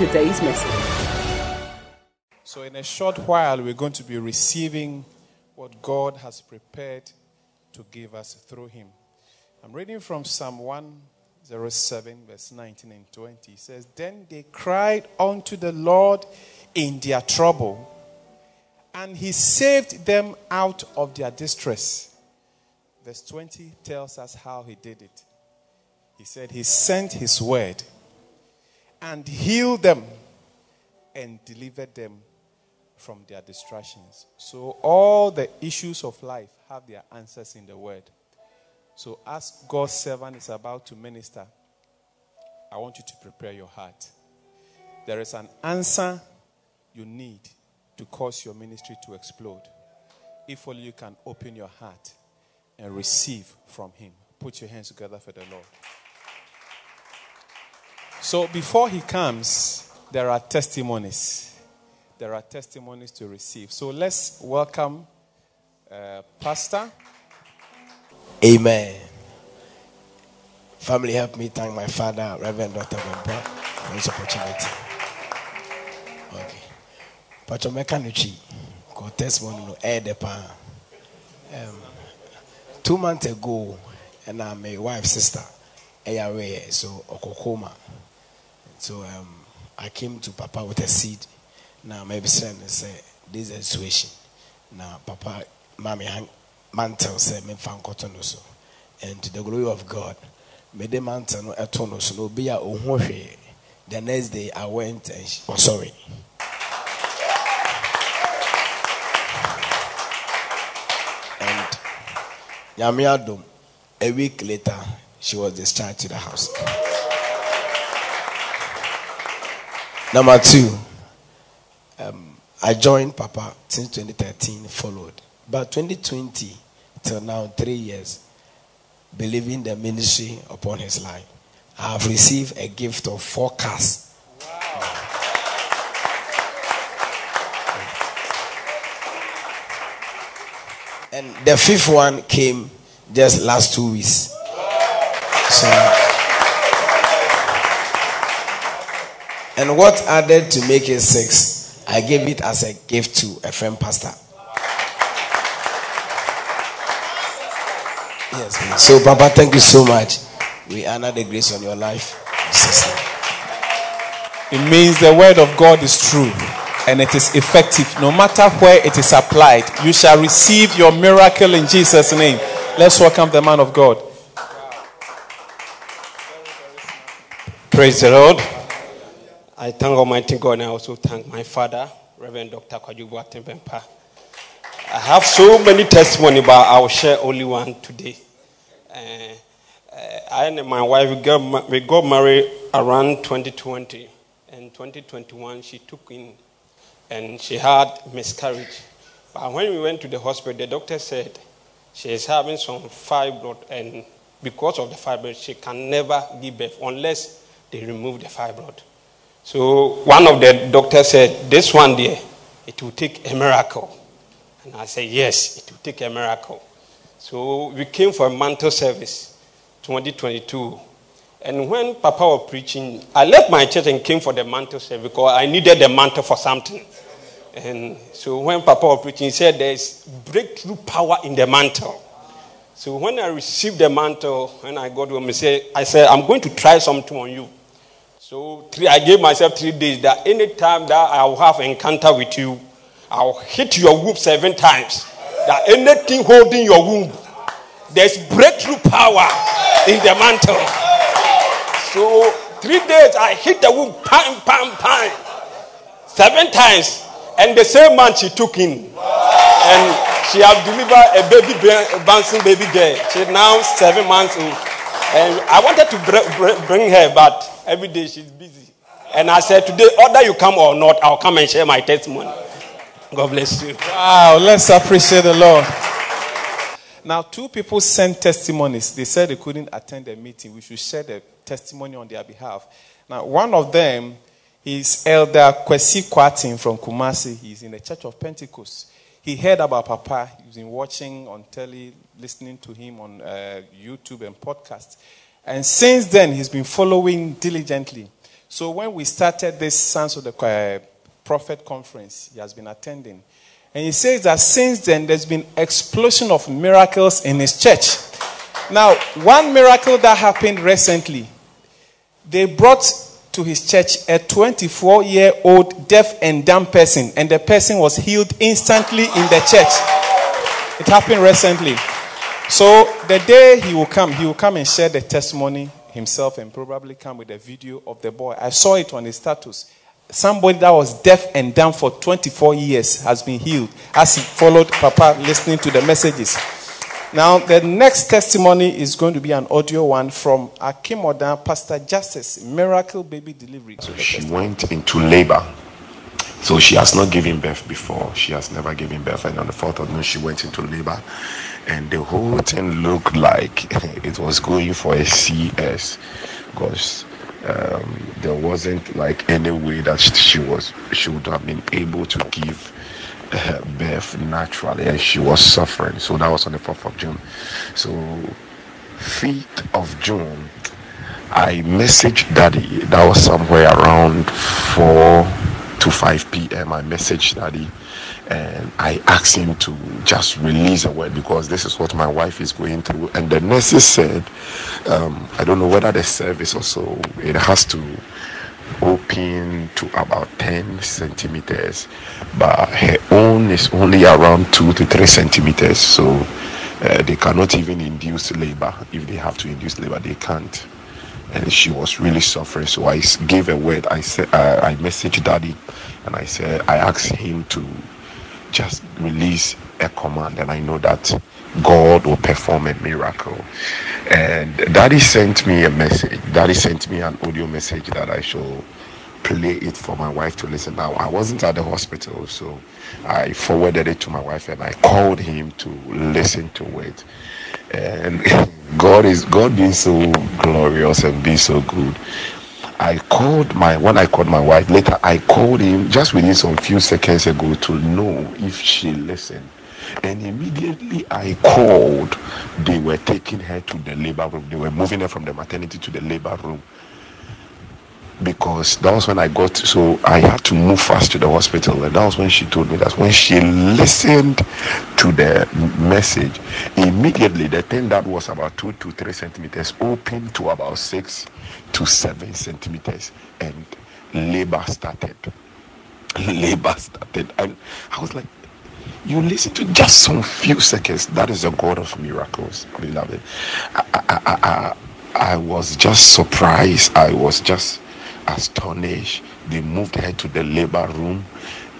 today's message. So, in a short while, we're going to be receiving what God has prepared to give us through Him. I'm reading from Psalm 107, verse 19 and 20. It says, Then they cried unto the Lord in their trouble, and He saved them out of their distress. Verse 20 tells us how He did it. He said, He sent His word and healed them and delivered them from their distractions. So, all the issues of life have their answers in the Word. So, as God's servant is about to minister, I want you to prepare your heart. There is an answer you need to cause your ministry to explode. If only you can open your heart and receive from Him. Put your hands together for the Lord. So, before He comes, there are testimonies there are testimonies to receive. So let's welcome uh, Pastor. Amen. Family, help me thank my father, Reverend Dr. Bempa, for this opportunity. Okay. Pacho Mekanuchi, ko testimony no air. Um, two months ago, and I'm my wife's sister, ARA, so Okokoma. So um, I came to Papa with a seed. Na mebisrɛ no sɛ this is a situation. Na papa me mantle sɛ memfa nkɔto no so and to the glory of god mede mantle no ɛto no so na obi a the next day i went and she, oh, sorry. And nyame adom a week later she was discharged to the house number two um, I joined Papa since 2013, followed. But 2020 till now, three years, believing the ministry upon his life, I have received a gift of four cars. And the fifth one came just last two weeks. So, and what added to make it six I gave it as a gift to a friend pastor. Yes, so Papa, thank you so much. We honor the grace on your life. It means the word of God is true and it is effective. No matter where it is applied, you shall receive your miracle in Jesus' name. Let's welcome the man of God. Praise the Lord. I thank Almighty God and I also thank my father, Reverend Dr. Kojo Boateng Bempa. I have so many testimonies, but I will share only one today. Uh, uh, I and my wife, we got, we got married around 2020. And 2021, she took in and she had miscarriage. But when we went to the hospital, the doctor said she is having some fibroid, and because of the fibroid, she can never give birth unless they remove the fibroid. So one of the doctors said, This one there, it will take a miracle. And I said, Yes, it will take a miracle. So we came for a mantle service 2022. And when Papa was preaching, I left my church and came for the mantle service because I needed the mantle for something. And so when Papa was preaching, he said there's breakthrough power in the mantle. So when I received the mantle, when I got home, I said, I said, I'm going to try something on you. So three, I gave myself three days that anytime that I will have encounter with you, I'll hit your womb seven times. That anything holding your womb, there's breakthrough power in the mantle. So three days I hit the womb, pam, pam, pam, seven times, and the same month she took in, and she has delivered a baby, a bouncing baby girl. She's now seven months old, and I wanted to bring her, but Every day she's busy. And I said, Today, whether you come or not, I'll come and share my testimony. God bless you. Wow, let's appreciate the Lord. Now, two people sent testimonies. They said they couldn't attend the meeting. We should share the testimony on their behalf. Now, one of them is Elder Kwesi Kwatin from Kumasi. He's in the Church of Pentecost. He heard about Papa. He's been watching on telly, listening to him on uh, YouTube and podcasts. And since then, he's been following diligently. So when we started this Sons of the uh, Prophet conference, he has been attending. And he says that since then, there's been explosion of miracles in his church. Now, one miracle that happened recently, they brought to his church a 24 year old deaf and dumb person, and the person was healed instantly in the church. It happened recently. So the day he will come, he will come and share the testimony himself and probably come with a video of the boy. I saw it on his status. Somebody that was deaf and dumb for 24 years has been healed as he followed Papa listening to the messages. Now, the next testimony is going to be an audio one from Akim Oda, Pastor Justice, Miracle Baby Delivery. So she went into labor. So she has not given birth before. She has never given birth. And on the fourth of June, she went into labor. And the whole thing looked like it was going for a CS because um, there wasn't like any way that she was she would have been able to give uh, birth naturally and she was suffering. So that was on the 4th of june. So 5th of june i messaged daddy. That was somewhere around 4 to 5 p.m i messaged daddy and I asked him to just release a word because this is what my wife is going through. And the nurses said, um, I don't know whether the cervix also it has to open to about 10 centimeters, but her own is only around 2 to 3 centimeters. So uh, they cannot even induce labor. If they have to induce labor, they can't. And she was really suffering. So I gave a word. I said, uh, I messaged daddy and I said, I asked him to just release a command and I know that God will perform a miracle. And Daddy sent me a message. Daddy sent me an audio message that I should play it for my wife to listen. Now, I wasn't at the hospital, so I forwarded it to my wife and I called him to listen to it. And God is God being so glorious and being so good. I called my when I called my wife later, I called him just within some few seconds ago to know if she listened. And immediately I called, they were taking her to the labor room. They were moving her from the maternity to the labor room because that was when I got so I had to move fast to the hospital, and that was when she told me that when she listened to the message, immediately the thing that was about two to three centimeters opened to about six to seven centimeters, and labor started. Labor started, and I was like, you listen to just some few seconds. That is the God of miracles, beloved. I, I, I, I was just surprised. I was just astonished. They moved her to the labor room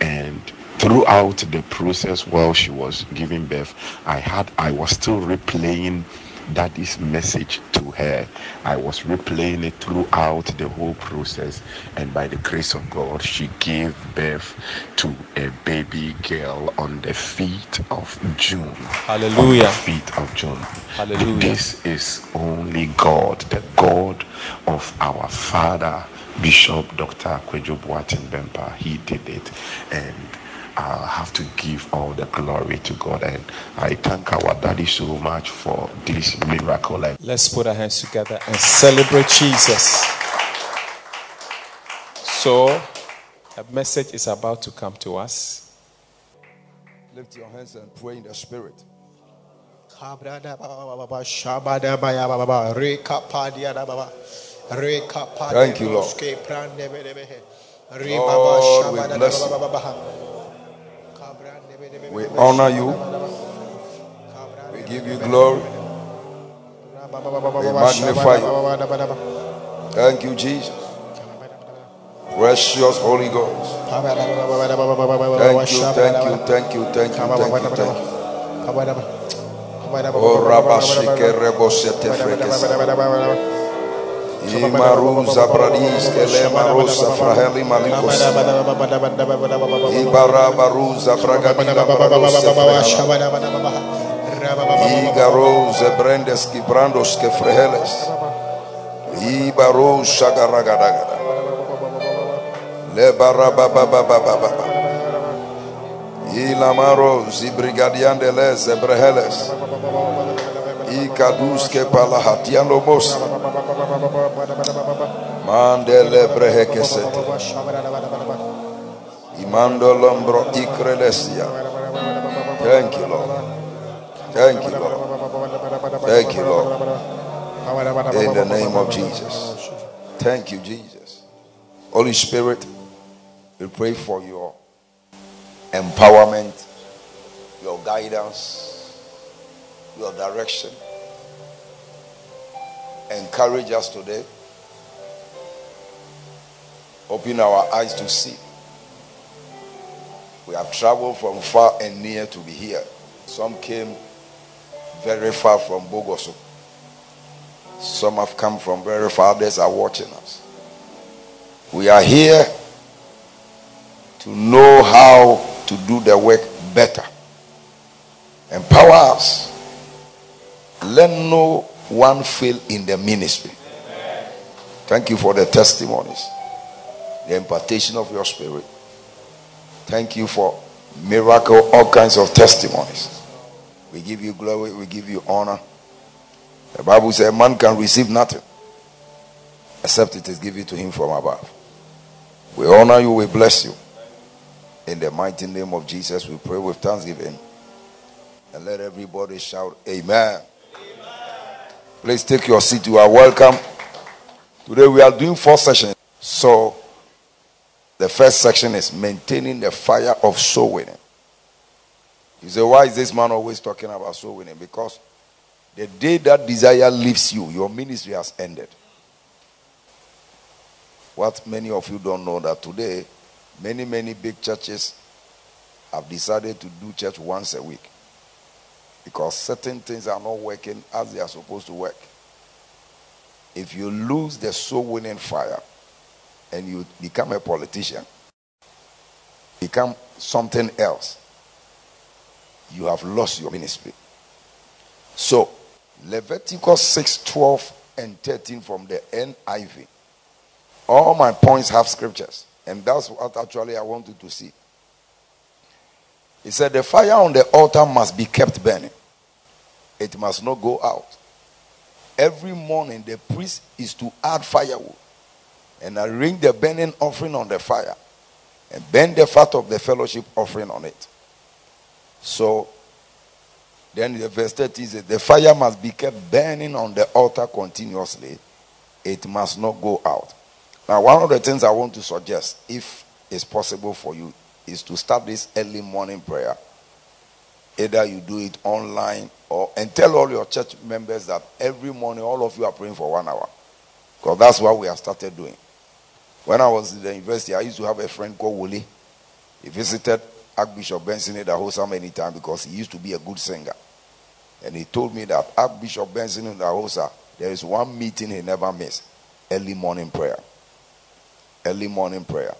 and throughout the process while she was giving birth, I had I was still replaying daddy's message to her. I was replaying it throughout the whole process, and by the grace of God, she gave birth to a baby girl on the feet of June. Hallelujah. feet of June. Hallelujah. This is only God, the God of our Father Bishop Dr. Kojo Boateng Bempa, he did it. And I have to give all the glory to God. And I thank our daddy so much for this miracle. Let's put our hands together and celebrate Jesus. So, a message is about to come to us. Lift your hands and pray in the spirit. Thank you, Lord. Lord, we bless you. We honor you. We give you glory. We magnify you. Thank you, Jesus. Precious Holy Ghost. Thank you, thank you, thank you, thank you, thank you, thank you. Oh, Rabashike Rebosete Frekesa. Imaruza bradis kelema rosa fraheli. Ibara baruza bragadila barosa. Igaroze brendes kibrandos ke freheles. Ibaro shagaragadagada. Lebara. Mandele brehekesete. Imando lombro ikrelesia. Thank you, Lord. Thank you, Lord. Thank you, Lord. In the name of Jesus. Thank you, Jesus. Holy Spirit, we pray for your empowerment, your guidance, your direction. Encourage us today. Open our eyes to see. We have traveled from far and near to be here. Some came very far from Bogoso. Some have come from very far. Others are watching us. We are here to know how to do the work better. Empower us. Let no one fail in the ministry. Thank you for the testimonies, the impartation of your spirit. Thank you for miracle, all kinds of testimonies. We give you glory, we give you honor. The Bible says man can receive nothing except it is given to him from above. We honor you, we bless you. In the mighty name of Jesus, we pray with thanksgiving. And let everybody shout, Amen. Please take your seat. You are welcome. Today we are doing four sessions. So, the first section is maintaining the fire of soul winning. You say, why is this man always talking about soul winning? Because the day that desire leaves you, your ministry has ended. What many of you don't know that today, many, many big churches have decided to do church once a week because certain things are not working as they are supposed to work. If you lose the soul winning fire and you become a politician, become something else, you have lost your ministry. So, Leviticus 6 12 and 13 from the NIV. All my points have scriptures, and that's what actually I wanted to see. He said, The fire on the altar must be kept burning, it must not go out. Every morning, the priest is to add firewood and arrange the burning offering on the fire and burn the fat of the fellowship offering on it. So, then the verse 30 says, The fire must be kept burning on the altar continuously, it must not go out. Now, one of the things I want to suggest, if it's possible for you, is to start this early morning prayer. Either you do it online or and tell all your church members that every morning all of you are praying for one hour. Because that's what we have started doing. When I was in the university, I used to have a friend called Wooly. He visited Archbishop Benson Idahosa many times because he used to be a good singer. And he told me that Archbishop Benson Idahosa, there is one meeting he never missed early morning prayer. Early morning prayer.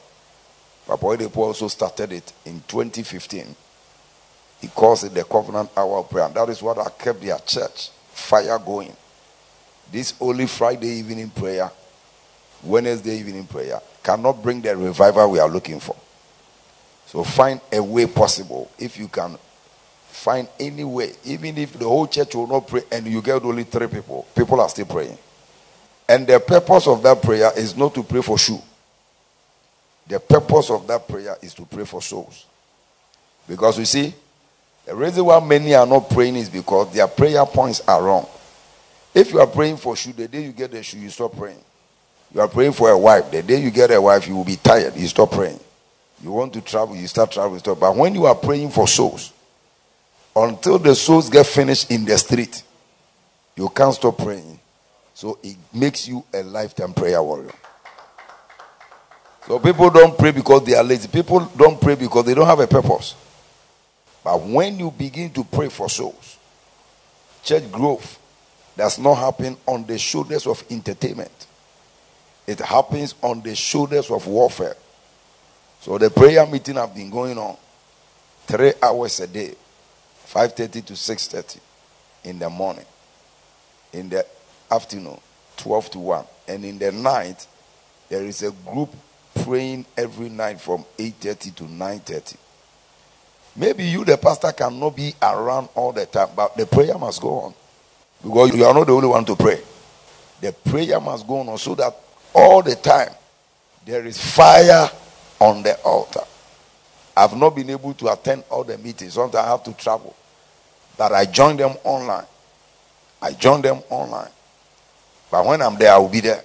Papa Oyedepo also started it in 2015. He calls it the Covenant Hour of Prayer. And that is what I kept their church fire going. This only Friday evening prayer, Wednesday evening prayer, cannot bring the revival we are looking for. So find a way possible. If you can find any way, even if the whole church will not pray and you get only three people, people are still praying. And the purpose of that prayer is not to pray for shoe. The purpose of that prayer is to pray for souls. Because you see, the reason why many are not praying is because their prayer points are wrong. If you are praying for shoe, the day you get the shoe, you stop praying. You are praying for a wife, the day you get a wife, you will be tired, you stop praying. You want to travel, you start traveling, stop. But when you are praying for souls, until the souls get finished in the street, you can't stop praying. So it makes you a lifetime prayer warrior. So people don't pray because they are lazy. People don't pray because they don't have a purpose. But when you begin to pray for souls, church growth does not happen on the shoulders of entertainment. It happens on the shoulders of warfare. So the prayer meeting have been going on three hours a day, 5.30 to 6.30 in the morning. In the afternoon, 12 to 1. And in the night, there is a group praying every night from 8.30 to 9.30. Maybe you, the pastor, cannot be around all the time, but the prayer must go on. Because you are not the only one to pray. The prayer must go on so that all the time there is fire on the altar. I've not been able to attend all the meetings. Sometimes I have to travel. But I join them online. I join them online. But when I'm there, I will be there.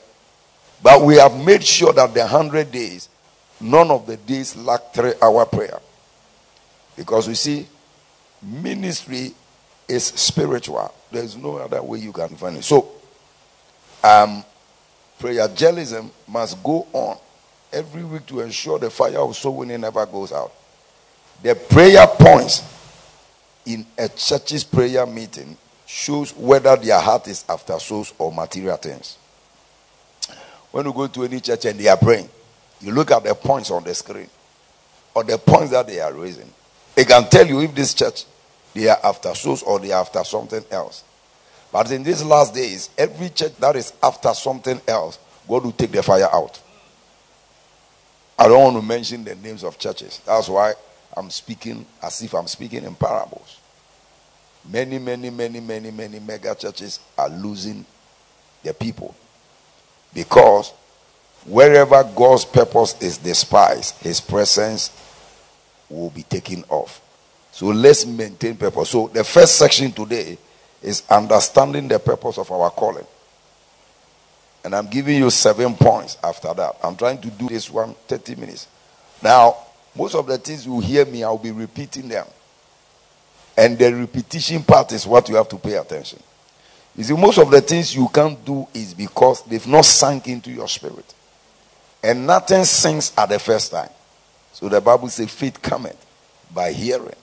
But we have made sure that the 100 days, none of the days lack three hour prayer. Because we see, ministry is spiritual. There's no other way you can find it. So, um, prayer jealism must go on every week to ensure the fire of soul winning never goes out. The prayer points in a church's prayer meeting shows whether their heart is after souls or material things. When you go to any church and they are praying, you look at the points on the screen or the points that they are raising. They can tell you if this church they are after souls or they are after something else. But in these last days, every church that is after something else, God will take the fire out. I don't want to mention the names of churches. That's why I'm speaking as if I'm speaking in parables. Many, many, many, many, many mega churches are losing their people. Because wherever God's purpose is despised, his presence will be taken off. So let's maintain purpose. So the first section today is understanding the purpose of our calling. And I'm giving you seven points after that. I'm trying to do this one 30 minutes. Now, most of the things you hear me, I'll be repeating them. And the repetition part is what you have to pay attention. You see, most of the things you can't do is because they've not sunk into your spirit. And nothing sinks at the first time. So the Bible says faith cometh by hearing.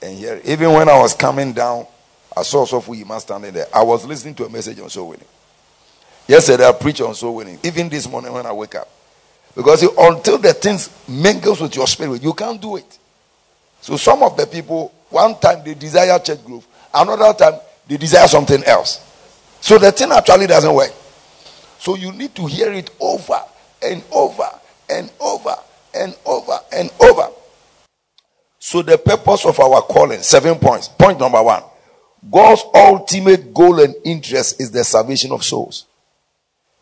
And hearing. Even when I was coming down, I saw Sofu Yima standing there. I was listening to a message on soul winning. Yesterday I preached on soul winning. Even this morning when I wake up. Because until the things mingles with your spirit, you can't do it. So some of the people, one time they desire church growth, another time they desire something else. So the thing actually doesn't work. So you need to hear it over and over and over and over and over. So the purpose of our calling, seven points. Point number one. God's ultimate goal and interest is the salvation of souls.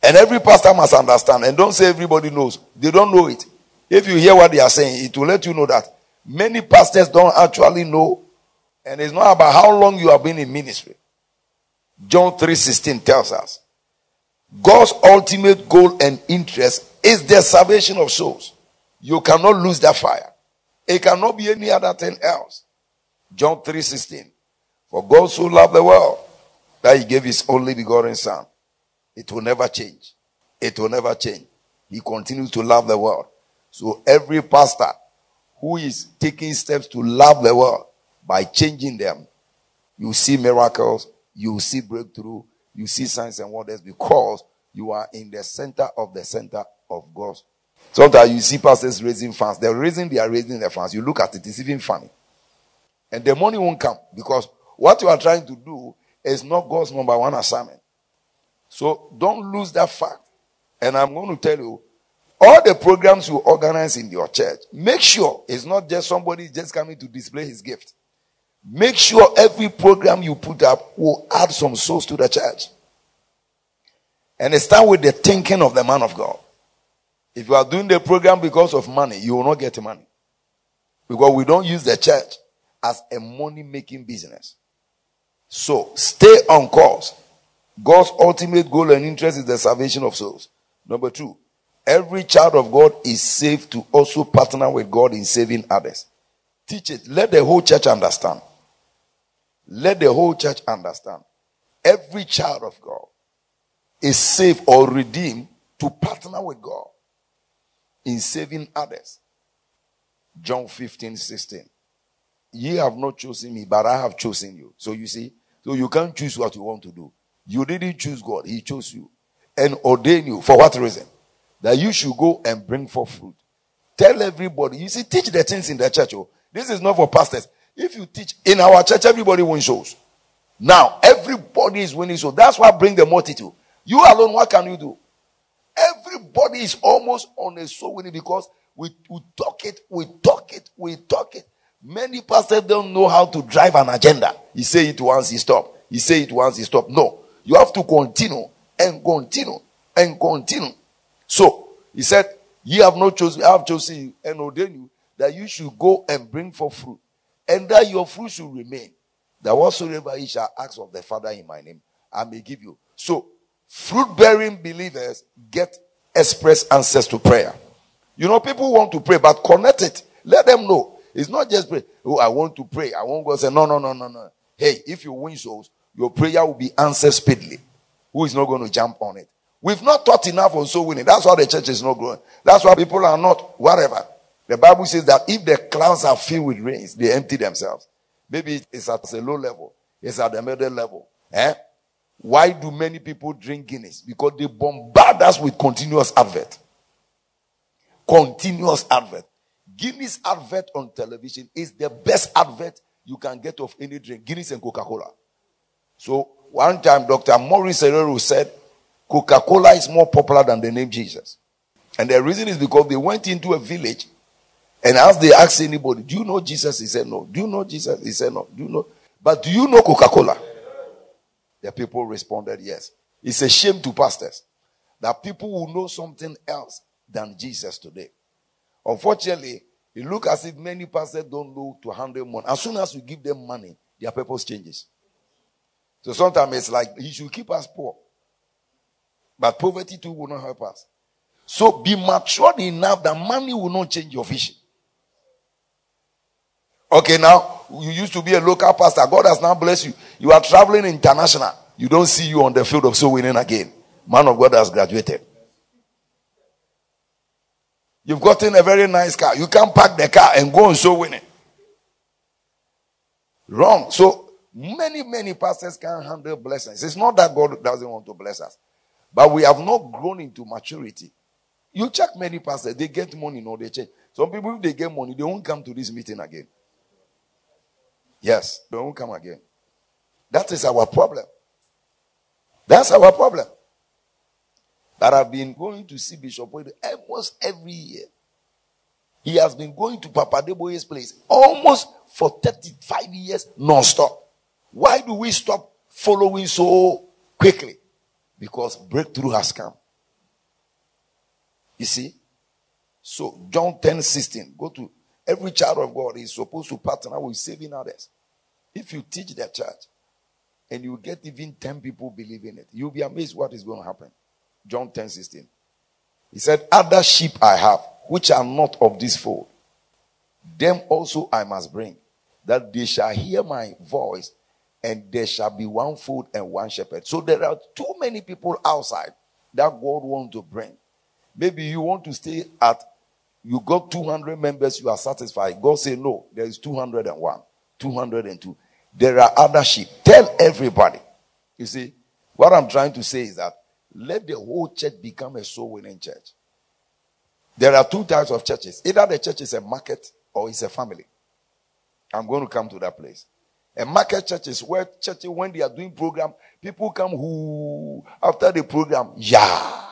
And every pastor must understand. And don't say everybody knows. They don't know it. If you hear what they are saying, it will let you know that many pastors don't actually know. And it's not about how long you have been in ministry. John 3:16 tells us God's ultimate goal and interest is the salvation of souls. You cannot lose that fire. It cannot be any other thing else. John 3:16. For God so loved the world that he gave his only begotten son. It will never change. It will never change. He continues to love the world. So every pastor who is taking steps to love the world by changing them, you see miracles, you see breakthrough, you see signs and wonders because you are in the center of the center of God. Sometimes you see pastors raising funds. The reason they are raising their funds, you look at it, it's even funny. And the money won't come because what you are trying to do is not God's number one assignment. So don't lose that fact. And I'm going to tell you, all the programs you organize in your church, make sure it's not just somebody just coming to display his gift. Make sure every program you put up will add some souls to the church. And start with the thinking of the man of God. If you are doing the program because of money, you will not get money. Because we don't use the church as a money making business. So stay on course. God's ultimate goal and interest is the salvation of souls. Number two, every child of God is saved to also partner with God in saving others. Teach it. Let the whole church understand. Let the whole church understand. Every child of God is saved or redeemed to partner with God in saving others. John 15, 16. Ye have not chosen me, but I have chosen you. So you see, so you can't choose what you want to do. You didn't choose God, He chose you and ordained you. For what reason? that you should go and bring forth fruit. Tell everybody. You see, teach the things in the church. Oh. This is not for pastors. If you teach in our church, everybody wins souls. Now, everybody is winning souls. That's why bring the multitude. You alone, what can you do? Everybody is almost on a soul winning because we, we talk it, we talk it, we talk it. Many pastors don't know how to drive an agenda. He say it once, he stop. He say it once, he stop. No. You have to continue and continue and continue. So, he said, Ye have not chosen, I have chosen you and ordained you that you should go and bring forth fruit, and that your fruit should remain. That whatsoever ye shall ask of the Father in my name, I may give you. So, fruit bearing believers get express answers to prayer. You know, people want to pray, but connect it. Let them know. It's not just pray. Oh, I want to pray. I won't go say, no, no, no, no, no. Hey, if you win souls, your prayer will be answered speedily. Who is not going to jump on it? We've not taught enough on soul winning. That's why the church is not growing. That's why people are not whatever. The Bible says that if the clouds are filled with rains, they empty themselves. Maybe it's at a low level. It's at the middle level. Eh? Why do many people drink Guinness? Because they bombard us with continuous advert. Continuous advert. Guinness advert on television is the best advert you can get of any drink. Guinness and Coca-Cola. So one time Dr. Morris Cerullo said Coca-Cola is more popular than the name Jesus. And the reason is because they went into a village and as they asked anybody, do you know Jesus? He said no. Do you know Jesus? He said no. Do you know? But do you know Coca-Cola? The people responded yes. It's a shame to pastors that people will know something else than Jesus today. Unfortunately, it looks as if many pastors don't know to handle money. As soon as you give them money, their purpose changes. So sometimes it's like he should keep us poor. But poverty too will not help us. So be matured enough that money will not change your vision. Okay, now you used to be a local pastor. God has now blessed you. You are traveling international. You don't see you on the field of soul winning again. Man of God has graduated. You've gotten a very nice car. You can't park the car and go and soul winning. Wrong. So many, many pastors can't handle blessings. It's not that God doesn't want to bless us. But we have not grown into maturity. You check many pastors, they get money, no, they change. Some people, if they get money, they won't come to this meeting again. Yes, won't come again. That is our problem. That's our problem. But I've been going to see Bishop almost every year. He has been going to Papa Deboye's place almost for 35 years non-stop. Why do we stop following so quickly? Because breakthrough has come. You see? So John 10 16. Go to every child of God is supposed to partner with saving others. If you teach the church and you get even 10 people believing it, you'll be amazed what is going to happen. John 10 16. He said, Other sheep I have, which are not of this fold, them also I must bring, that they shall hear my voice, and there shall be one fold and one shepherd. So there are too many people outside that God wants to bring. Maybe you want to stay at, you got 200 members, you are satisfied. God say, no, there is 201, 202. There are other sheep. Tell everybody. You see, what I'm trying to say is that let the whole church become a soul winning church. There are two types of churches. Either the church is a market or it's a family. I'm going to come to that place. A market church is where churches, when they are doing program, people come who after the program, yeah.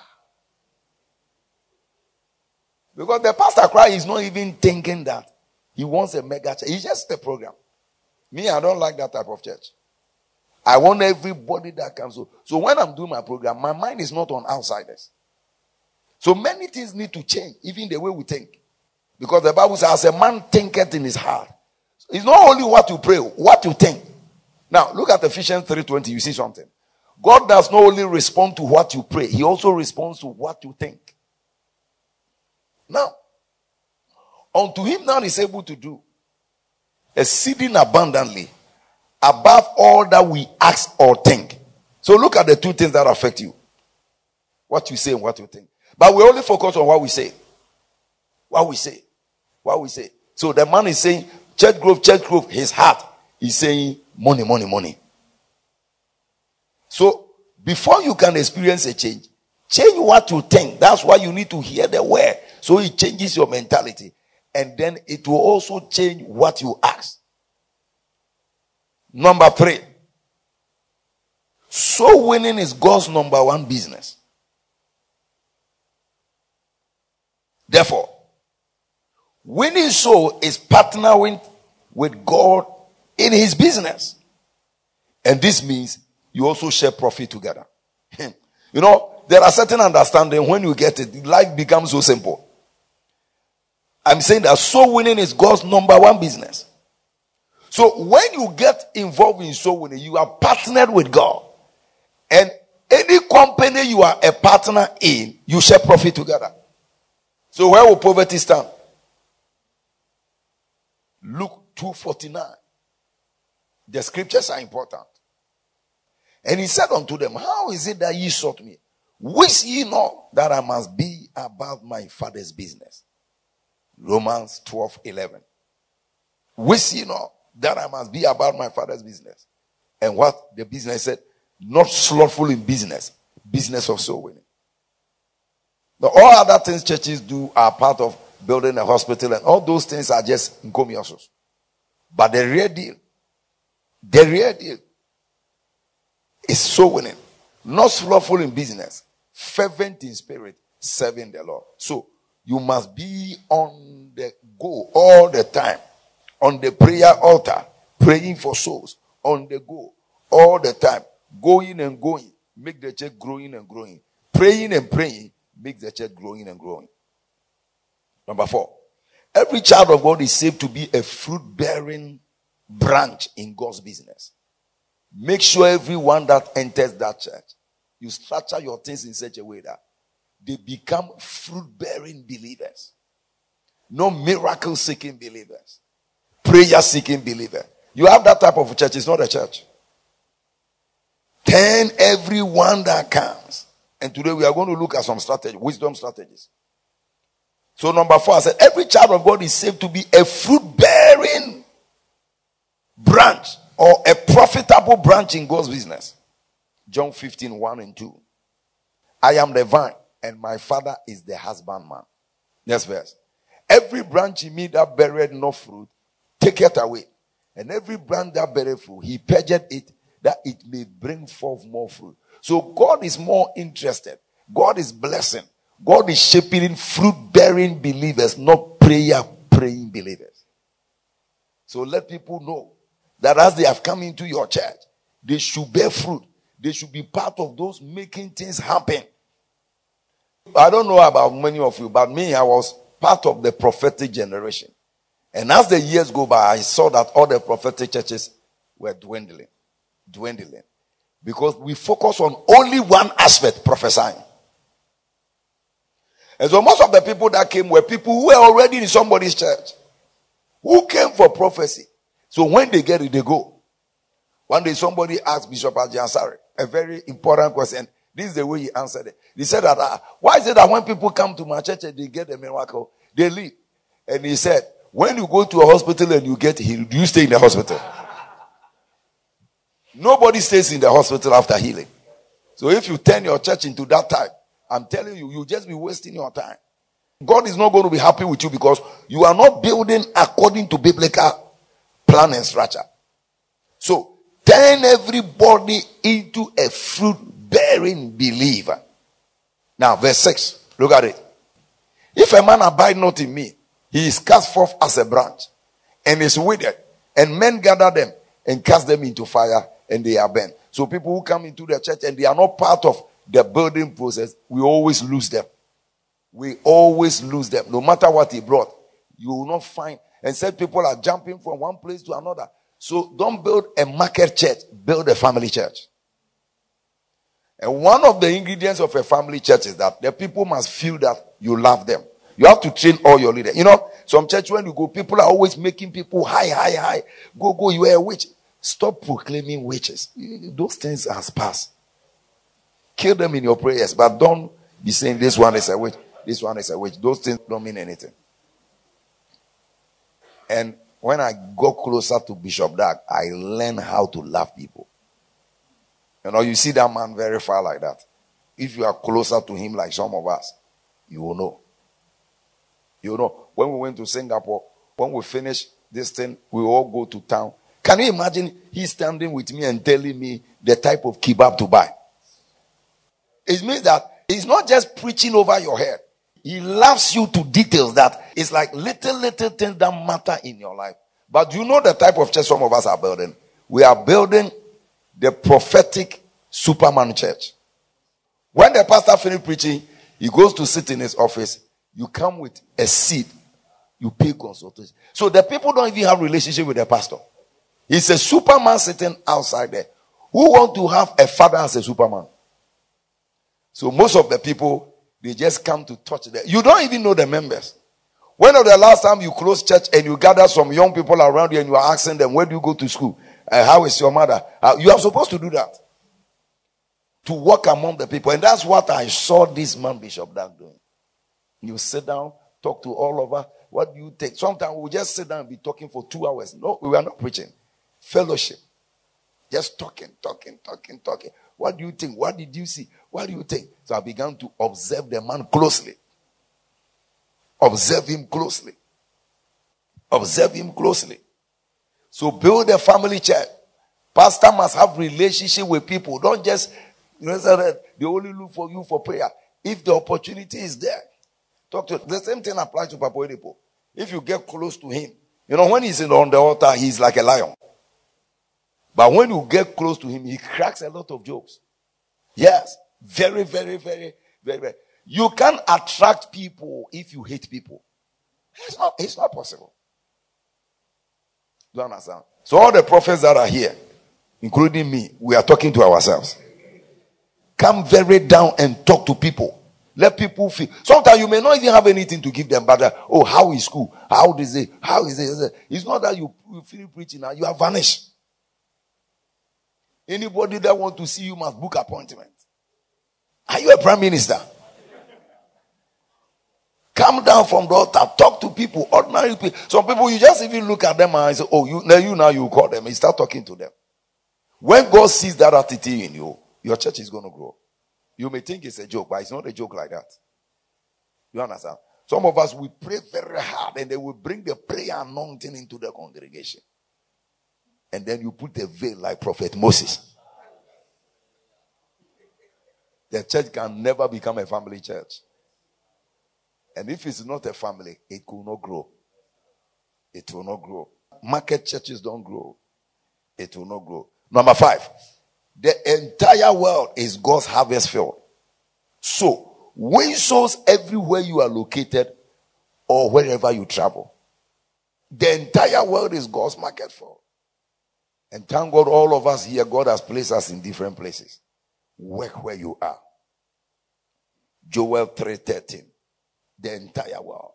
Because the pastor cry is not even thinking that he wants a mega church. It's just a program. Me, I don't like that type of church. I want everybody that comes. So, so when I'm doing my program, my mind is not on outsiders. So many things need to change, even the way we think. Because the Bible says, as a man thinketh in his heart. It's not only what you pray, what you think. Now, look at Ephesians 3.20, you see something. God does not only respond to what you pray, he also responds to what you think. Now, unto him now is able to do exceeding abundantly above all that we ask or think. So look at the two things that affect you. What you say and what you think. But we only focus on what we say. What we say. What we say. So the man is saying, church growth, church growth, his heart is saying money, money, money. So before you can experience a change, Change what you think. That's why you need to hear the word. So it changes your mentality. And then it will also change what you ask. Number three. So winning is God's number one business. Therefore, winning soul is partnering with God in his business. And this means you also share profit together. Hmm. you know, there are certain understanding when you get it, life becomes so simple. I'm saying that soul winning is God's number one business. So when you get involved in soul winning, you are partnered with God. And any company you are a partner in, you share profit together. So where will poverty stand? Luke 249. The scriptures are important. And he said unto them, How is it that ye sought me? Wish ye not that I must be about my father's business? Romans 12 11. Wish ye not that I must be about my father's business? And what the business said, not slothful in business, business of soul winning. Now, all other things churches do are part of building a hospital, and all those things are just encomiasos. But the real deal, the real deal is soul winning, not slothful in business, fervent in spirit, serving the Lord. So you must be on the go all the time, on the prayer altar, praying for souls, on the go all the time, going and going, make the church growing and growing, praying and praying, make the church growing and growing. Number four, every child of God is saved to be a fruit bearing branch in God's business. Make sure everyone that enters that church, you structure your things in such a way that they become fruit bearing believers. No miracle seeking believers. Prayer seeking believers. You have that type of church, it's not a church. Turn everyone that comes. And today we are going to look at some strategy, wisdom strategies. So number four, I said every child of God is saved to be a fruit bearing branch or a profitable branch in God's business. John 15, 1 and 2. I am the vine, and my father is the husbandman. Next verse. Every branch in me that beareth no fruit, take it away. And every branch that beareth fruit, he purged it that it may bring forth more fruit. So God is more interested. God is blessing. God is shaping fruit bearing believers, not prayer praying believers. So let people know that as they have come into your church, they should bear fruit. They should be part of those making things happen. I don't know about many of you, but me, I was part of the prophetic generation. And as the years go by, I saw that all the prophetic churches were dwindling, dwindling. Because we focus on only one aspect, prophesying. And so most of the people that came were people who were already in somebody's church, who came for prophecy. So when they get it, they go. One day somebody asked Bishop Agyin Asare a very important question. This is the way he answered it. He said that, uh, why is it that when people come to my church and they get a miracle, they leave? And he said, when you go to a hospital and you get healed, you stay in the hospital. Nobody stays in the hospital after healing. So if you turn your church into that type, I'm telling you, you'll just be wasting your time. God is not going to be happy with you because you are not building according to biblical plan and structure. So turn everybody into a fruit bearing believer. Now, verse 6. Look at it. If a man abide not in me, he is cast forth as a branch and is withered, and men gather them and cast them into fire, and they are burned. So people who come into the church and they are not part of the building process, we always lose them. We always lose them. No matter what he brought, you will not find and said people are jumping from one place to another. So don't build a market church, build a family church. And one of the ingredients of a family church is that the people must feel that you love them. You have to train all your leaders. You know, some church when you go, people are always making people high, high, high. Go, go, you are a witch. Stop proclaiming witches. Those things has passed. Kill them in your prayers, but don't be saying this one is a witch, this one is a witch. Those things don't mean anything. And when I got closer to Bishop Dag, I learned how to love people. You know, you see that man very far like that. If you are closer to him like some of us, you will know. You know, when we went to Singapore, when we finished this thing, we all go to town. Can you imagine he standing with me and telling me the type of kebab to buy? It means that he's not just preaching over your head. He loves you to details that it's like little, little things that matter in your life. But you know the type of church some of us are building? We are building the prophetic Superman church. When the pastor finishes preaching, he goes to sit in his office. You come with a seat. You pay consultation. So the people don't even have relationship with the pastor. He's a Superman sitting outside there. Who want to have a father as a Superman? So most of the people, they just come to touch them. You don't even know the members. When was the last time you close church and you gather some young people around you and you are asking them, where do you go to school? Uh, how is your mother? Uh, you are supposed to do that. To walk among the people. And that's what I saw this man, Bishop Dag, doing. You sit down, talk to all of us. What do you take? Sometimes we just sit down and be talking for two hours. No, we are not preaching. Fellowship. Just talking, talking, talking, talking. What do you think? What did you see? What do you think? So I began to observe the man closely. Observe him closely. Observe him closely. So build a family church. Pastor must have relationship with people. Don't just you know, they only look for you for prayer. If the opportunity is there, talk to the same thing applies to Papa Oedipo. If you get close to him, you know, when he's on the altar, he's like a lion. But when you get close to him, he cracks a lot of jokes. Yes. Very, very, very, very, very. You can't attract people if you hate people. It's not, it's not possible. Do you understand? So all the prophets that are here, including me, we are talking to ourselves. Come very down and talk to people. Let people feel. Sometimes you may not even have anything to give them, but uh, oh, how is school? How is it? How is it? It's not that you, you feel preaching now. You have vanished. Anybody that want to see you must book appointment. Are you a prime minister? Come down from the altar, talk to people, ordinary people. Some people, you just even look at them and say, Oh, you now you now you call them and start talking to them. When God sees that attitude in you, your church is going to grow. You may think it's a joke, but it's not a joke like that. You understand? Some of us we pray very hard and they will bring the prayer anointing into the congregation. And then you put a veil like Prophet Moses. The church can never become a family church. And if it's not a family, it will not grow. It will not grow. Market churches don't grow. It will not grow. Number five, the entire world is God's harvest field. So, win souls everywhere you are located or wherever you travel. The entire world is God's market for. And thank God, all of us here, God has placed us in different places. Work where you are. Joel 3:13 the entire world.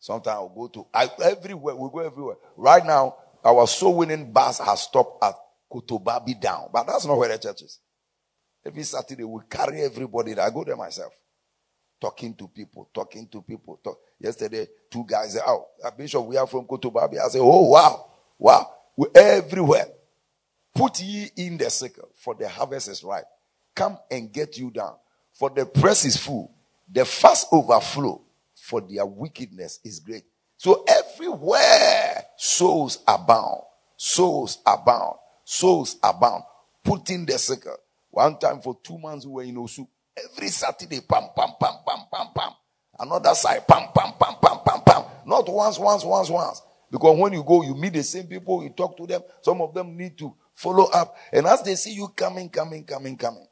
Sometimes I'll go to I, everywhere. We go everywhere. Right now, our soul winning bus has stopped at Kotobabi down, but that's not where the church is. Every Saturday we carry everybody. I go there myself, talking to people, talking to people. Talk. Yesterday, two guys said, "Oh, uh, Bishop, we are from Kotobabi." I said, "Oh wow, wow, we're everywhere." Put ye in the circle, for the harvest is ripe. Come and get you down, for the press is full the fast overflow for their wickedness is great. So everywhere souls abound, souls abound, souls abound. Put in the circle. One time for two months we were in Osu. Every Saturday, pam, pam, pam, pam, pam, pam. Another side, pam, pam, pam, pam, pam, pam. Not once, once, once, once. Because when you go, you meet the same people, you talk to them. Some of them need to follow up. And as they see you coming, coming, coming, coming,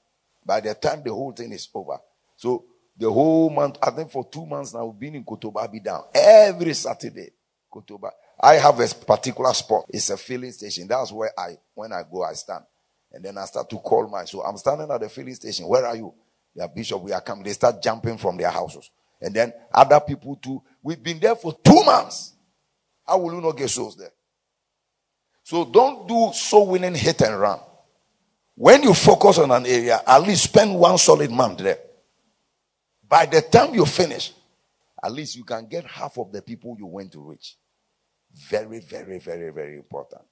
by the time the whole thing is over. So the whole month, I think for two months now, we've been in Kotoba, down every Saturday. Kotoba. I have a particular spot. It's a filling station. That's where I, when I go, I stand. And then I start to call my, so I'm standing at the filling station. Where are you? Yeah, Bishop, we are coming. They start jumping from their houses. And then other people too. We've been there for two months. How will you not get souls there? So don't do soul winning hit and run. When you focus on an area, at least spend one solid month there. By the time you finish, at least you can get half of the people you went to reach. Very, very, very, very important.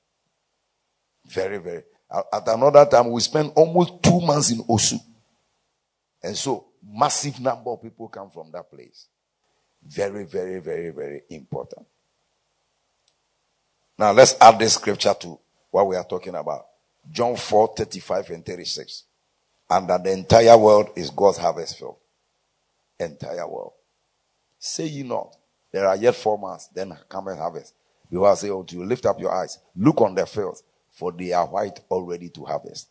Very, very. At another time, we spent almost two months in Osu. And so, massive number of people come from that place. Very, very, very, very important. Now, let's add this scripture to what we are talking about. John 4 35 and 36. And that the entire world is God's harvest field. Entire world. Say ye not, there are yet four months, then come and harvest. You will say unto you, lift up your eyes, look on the fields, for they are white already to harvest.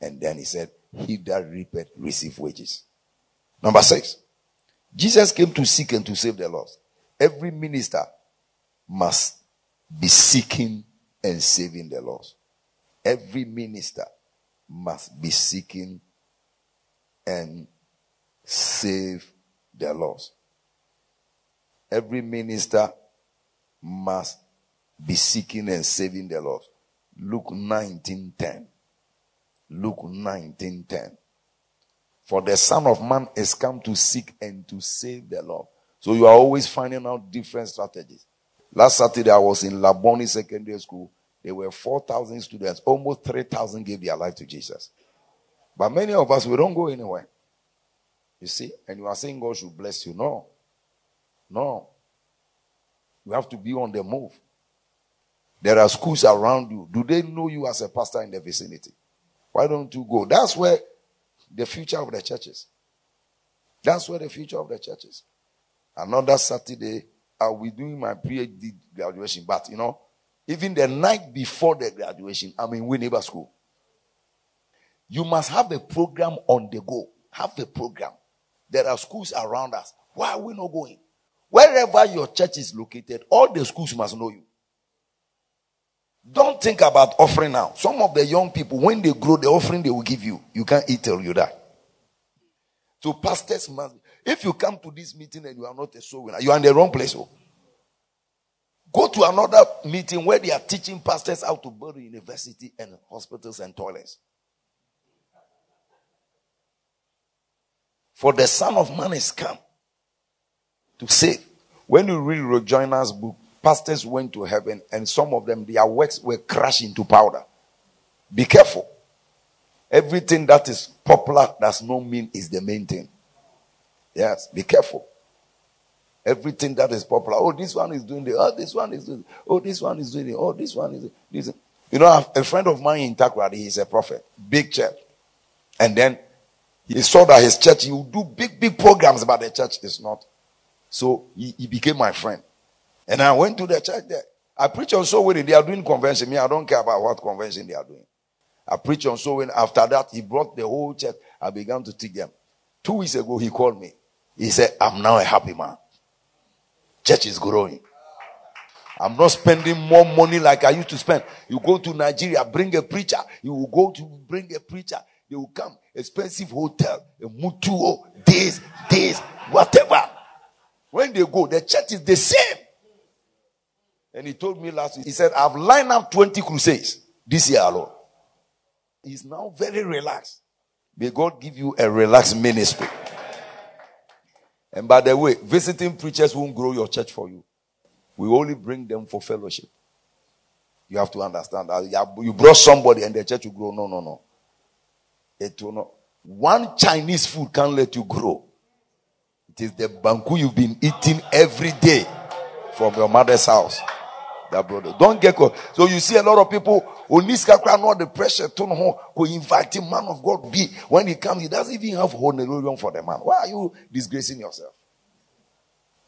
And then he said, He that reapeth receive wages. Number six, Jesus came to seek and to save the lost. Every minister must be seeking and saving the lost. Every minister must be seeking and save their lost. Every minister must be seeking and saving their lost. Luke 19:10. Luke 19:10. For the Son of Man is come to seek and to save the lost. So you are always finding out different strategies. Last Saturday I was in Labone Secondary School. There were 4,000 students. Almost 3,000 gave their life to Jesus. But many of us, we don't go anywhere. You see? And you are saying God should bless you. No. No. You have to be on the move. There are schools around you. Do they know you as a pastor in the vicinity? Why don't you go? That's where the future of the churches. That's where the future of the churches. Another Saturday, I'll be doing my PhD graduation. But you know, even the night before the graduation, I'm in Winneba School. You must have a program on the go. Have a program. There are schools around us. Why are we not going? Wherever your church is located, all the schools must know you. Don't think about offering now. Some of the young people, when they grow, the offering they will give you, you can't eat till you die. So pastors must. If you come to this meeting and you are not a soul winner, you are in the wrong place. Oh. Go to another meeting where they are teaching pastors how to build a university and hospitals and toilets. For the Son of Man is come to save. When you read Rejoiner's book, pastors went to heaven and some of them, their works were crushed into powder. Be careful. Everything that is popular does not mean is the main thing. Yes, be careful. Everything that is popular. Oh, this one is doing it. Oh, this one is doing it. Oh, this one is doing it. Oh, this one is this. You know, a friend of mine in Takoradi, he's a prophet, big church. And then he saw that his church, he would do big, big programs, but the church is not so he, he became my friend. And I went to the church there. I preach on soul winning. They are doing convention. Me, I don't care about what convention they are doing. I preach on soul winning. After that, he brought the whole church. I began to teach them. Two weeks ago, he called me. He said, I'm now a happy man. Church is growing. I'm not spending more money like I used to spend. You go to Nigeria, bring a preacher. You will go to bring a preacher. They will come. Expensive hotel, a mutuo, this, this, whatever. When they go, the church is the same. And he told me last week, he said, I've lined up 20 crusades this year alone. He's now very relaxed. May God give you a relaxed ministry. And by the way, visiting preachers won't grow your church for you. We only bring them for fellowship. You have to understand that. You brought somebody and the church will grow. No, no, no. It will not. One Chinese food can't let you grow. It is the banku you've been eating every day from your mother's house. That brother. Don't get caught. So you see a lot of people who need not the pressure to know who invite man of God be. When he comes, he doesn't even have honorarium for the man. Why are you disgracing yourself?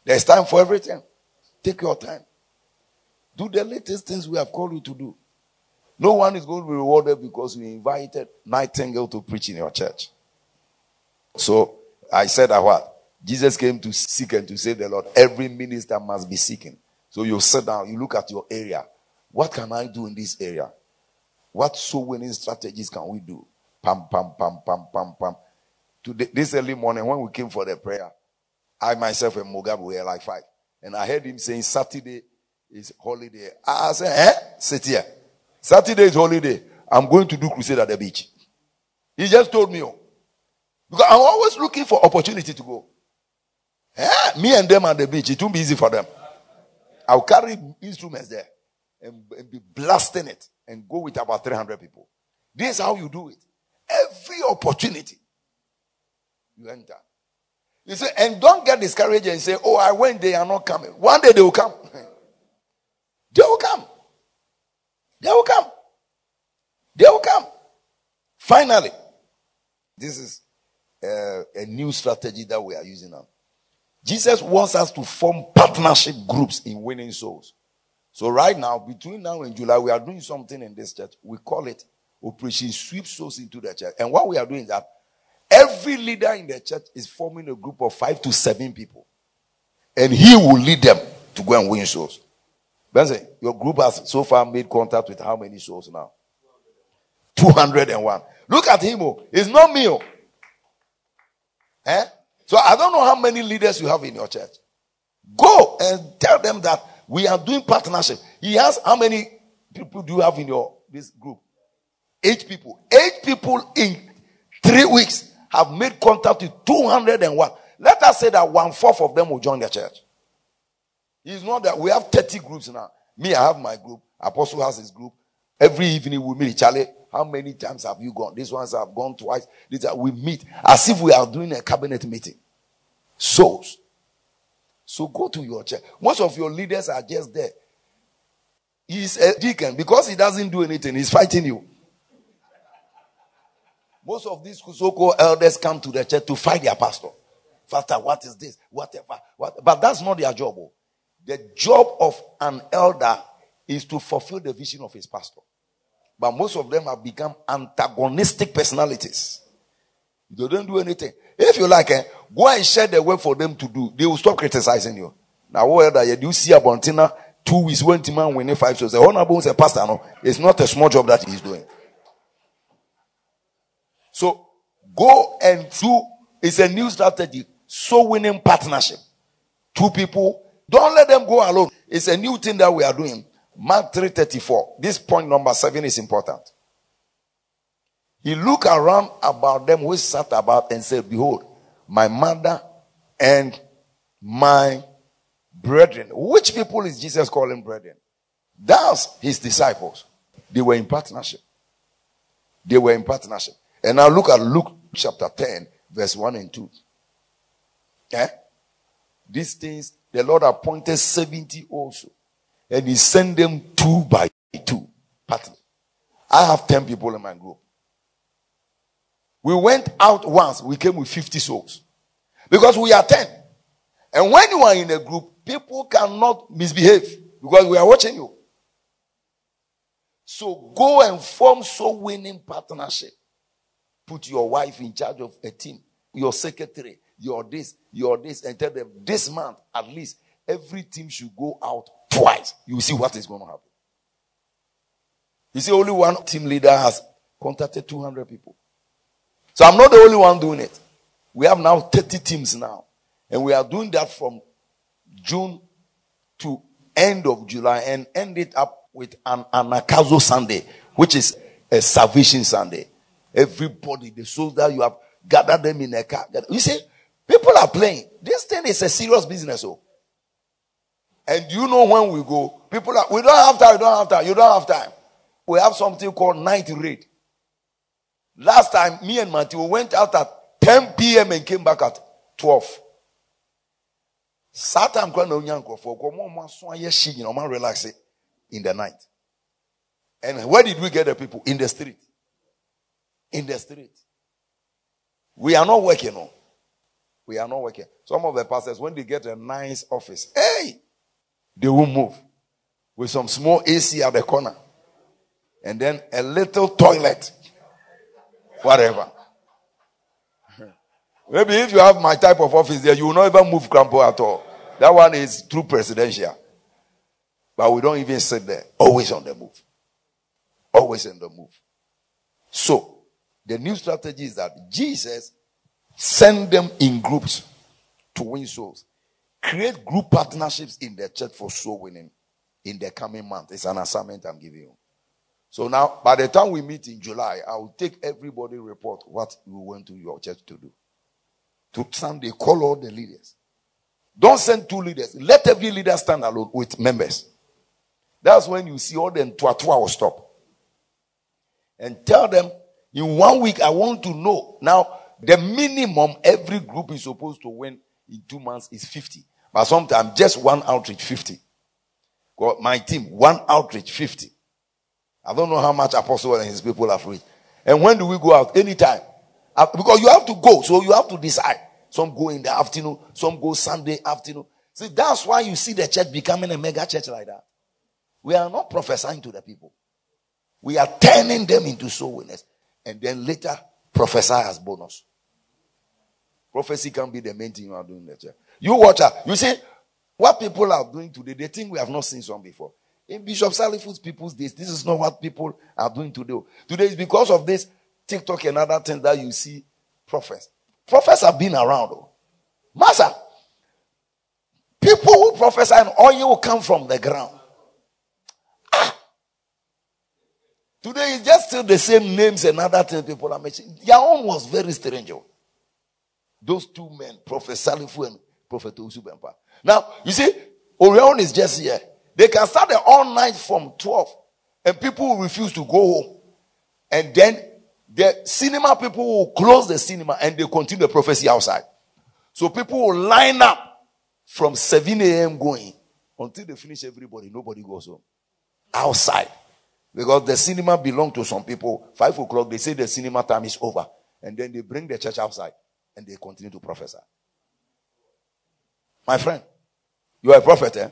There's time for everything. Take your time. Do the latest things we have called you to do. No one is going to be rewarded because we invited Nightingale to preach in your church. So I said that what? Jesus came to seek and to save the Lord. Every minister must be seeking. So you sit down, you look at your area. What can I do in this area? What soul winning strategies can we do? Pam, pam, pam, pam, pam, pam. Today, this early morning, when we came for the prayer, I myself and Mugabe were like five. And I heard him saying Saturday is holiday. I said, eh? Sit here. Saturday is holiday. I'm going to do crusade at the beach. He just told me, oh. Because I'm always looking for opportunity to go. Eh? Me and them at the beach, it won't be easy for them. I'll carry instruments there and, and be blasting it and go with about 300 people. This is how you do it. Every opportunity. You enter. You say, and don't get discouraged and say, Oh, I went, they are not coming. One day they will come. they will come. They will come. They will come. Finally, this is uh, a new strategy that we are using now. Jesus wants us to form partnership groups in winning souls. So right now, between now and July, we are doing something in this church. We call it Operation Sweep Souls into the church. And what we are doing is that every leader in the church is forming a group of five to seven people. And he will lead them to go and win souls. Benson, your group has so far made contact with how many souls now? 201. Look at him. Oh. It's not me. Oh. Eh? So I don't know how many leaders you have in your church. Go and tell them that we are doing partnership. He has how many people do you have in your this group? Eight people. Eight people in three weeks have made contact with 201. Let us say that one fourth of them will join the church. It's not that we have 30 groups now. Me, I have my group. Apostle has his group. Every evening we meet. Charlie, how many times have you gone? These ones have gone twice. These are, we meet as if we are doing a cabinet meeting. Souls. So go to your church. Most of your leaders are just there. He's a deacon because he doesn't do anything. He's fighting you. Most of these so-called elders come to the church to fight their pastor. Pastor, what is this? Whatever. What? But that's not their job. Oh. The job of an elder is to fulfill the vision of his pastor. But most of them have become antagonistic personalities. They don't do anything. If you like, eh, go and share the work for them to do. They will stop criticizing you. Now, what do you see a Bontina two weeks when man winning five so the honorable a pastor. No, it's not a small job that he's doing. So go and do. It's a new strategy. So winning partnership. Two people. Don't let them go alone. It's a new thing that we are doing. Mark 3:34. This point number seven is important. He looked around about them which sat about and said, Behold, my mother and my brethren. Which people is Jesus calling brethren? That's his disciples. They were in partnership. They were in partnership. And now look at Luke chapter 10, verse 1 and 2. Eh? These things the Lord appointed 70 also. And he sent them two by two. Partly. I have 10 people in my group. We went out once, we came with 50 souls. Because we are 10. And when you are in a group, people cannot misbehave because we are watching you. So go and form so winning partnership. Put your wife in charge of a team, your secretary, your this, your this, and tell them this month at least every team should go out twice. You see what is going to happen. You see, only one team leader has contacted 200 people. So I'm not the only one doing it. We have now 30 teams now. And we are doing that from June to end of July and end it up with an Anagkazo Sunday, which is a salvation Sunday. Everybody, the souls that you have gathered them in a car. You see, people are playing. This thing is a serious business. Oh. And you know when we go, people are, we don't have time, we don't have time, you don't have time. We have something called night raid. Last time, me and Matthew went out at 10 p.m. and came back at 12. Satan kwa na onyan krofo kwa mo mo so aye shi you know man relax it in the night. And where did we get the people? In the street. In the street. We are not working on. We are not working. Some of the pastors, when they get a nice office, hey, they will move with some small AC at the corner. And then a little toilet whatever. Maybe if you have my type of office there, you will not even move Crampo at all. That one is true presidential. But we don't even sit there. Always on the move. Always on the move. So, the new strategy is that Jesus send them in groups to win souls. Create group partnerships in the church for soul winning in the coming month. It's an assignment I'm giving you. So now, by the time we meet in July, I will take everybody report what you went to your church to do. To Sunday, call all the leaders. Don't send two leaders. Let every leader stand alone with members. That's when you see all the twatwa will stop. And tell them, in one week, I want to know. Now, the minimum every group is supposed to win in two months is 50. But sometimes just one outreach 50. God, my team, one outreach 50. I don't know how much Apostle and his people have reached. And when do we go out? Anytime. Uh, because you have to go, so you have to decide. Some go in the afternoon, some go Sunday afternoon. See, that's why you see the church becoming a mega church like that. We are not prophesying to the people. We are turning them into soul winners. And then later, prophesy as bonus. Prophecy can't be the main thing you are doing in the church. You watch. You see, what people are doing today, they think we have not seen some before. In Bishop Salifu's people's days, this is not what people are doing today. Today is because of this TikTok and other things that you see prophets. Prophets have been around. Oh. Master, people who prophesy and oil come from the ground. Ah. Today is just still the same names and other things people are mentioning. Their own was very strange. Oh. Those two men, Prophet Salifu and Prophet Usubempa. Now, you see, Orion is just here. They can start the all night from 12 and people will refuse to go home. And then the cinema people will close the cinema and they continue the prophecy outside. So people will line up from 7 a.m. going until they finish everybody. Nobody goes home. Outside. Because the cinema belongs to some people. Five o'clock, they say the cinema time is over. And then they bring the church outside and they continue to prophesy. My friend, you are a prophet, eh?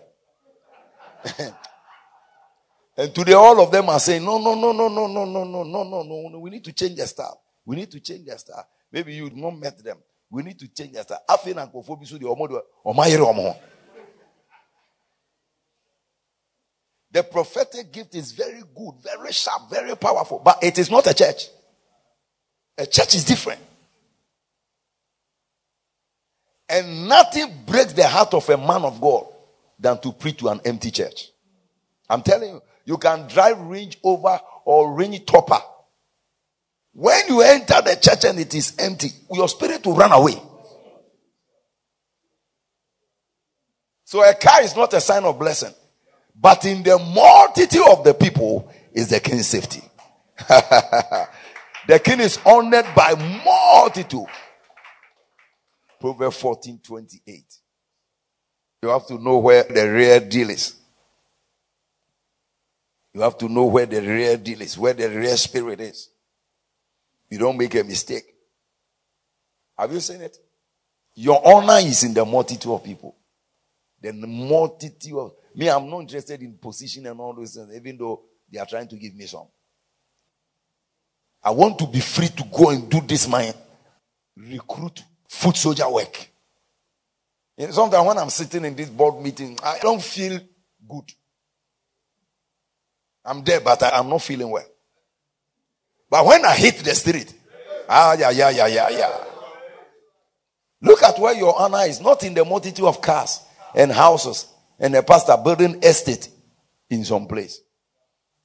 and today all of them are saying, no, no, no, no, no, no, no, no, no, no, no. We need to change the style. We need to change the style. Maybe you not met them. We need to change the style. The prophetic gift is very good, very sharp, very powerful, but it is not a church. A church is different. And nothing breaks the heart of a man of God than to preach to an empty church. I'm telling you, you can drive Range Rover or Range Topper. When you enter the church and it is empty, your spirit will run away. So a car is not a sign of blessing. But in the multitude of the people is the king's safety. the king is honored by multitude. Proverbs 14 28. You have to know where the real deal is. You have to know where the real deal is, where the real spirit is. You don't make a mistake. Have you seen it? Your honor is in the multitude of people. The multitude of me, I'm not interested in position and all those things, even though they are trying to give me some. I want to be free to go and do this my recruit foot soldier work. Sometimes when I'm sitting in this board meeting, I don't feel good. I'm there, but I, am not feeling well. But when I hit the street, ah, yeah, yeah, yeah, yeah, yeah. Look at where your honor is, not in the multitude of cars and houses and a pastor building estate in some place.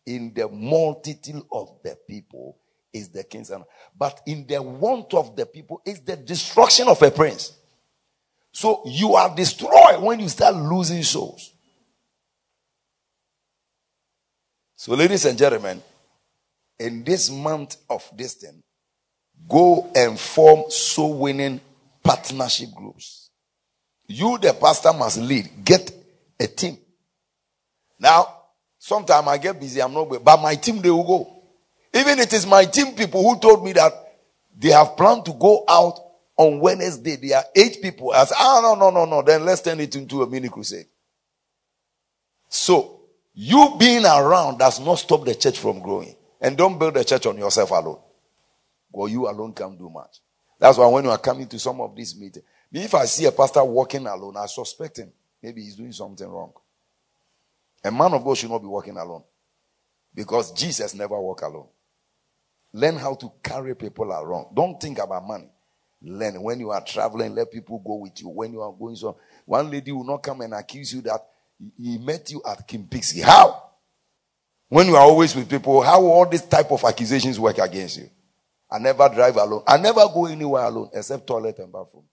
In the multitude of the people is the king's honor. But in the want of the people is the destruction of a prince. So you are destroyed when you start losing souls. So, ladies and gentlemen, in this month of this thing, go and form soul winning partnership groups. You, the pastor, must lead. Get a team. Now, sometimes I get busy, I'm not, but my team, they will go. Even it is my team people who told me that they have planned to go out on Wednesday. There are eight people. I said, ah, no, no, no, no. Then let's turn it into a mini crusade. So, you being around does not stop the church from growing. And don't build the church on yourself alone. Or you alone can't do much. That's why when you are coming to some of these meetings, if I see a pastor walking alone, I suspect him. Maybe he's doing something wrong. A man of God should not be walking alone. Because Jesus never walked alone. Learn how to carry people around. Don't think about money. Learn when you are traveling, let people go with you. When you are going so, one lady will not come and accuse you that he met you at Kempinski. How? When you are always with people, how all these type of accusations work against you? I never drive alone. I never go anywhere alone except toilet and bathroom.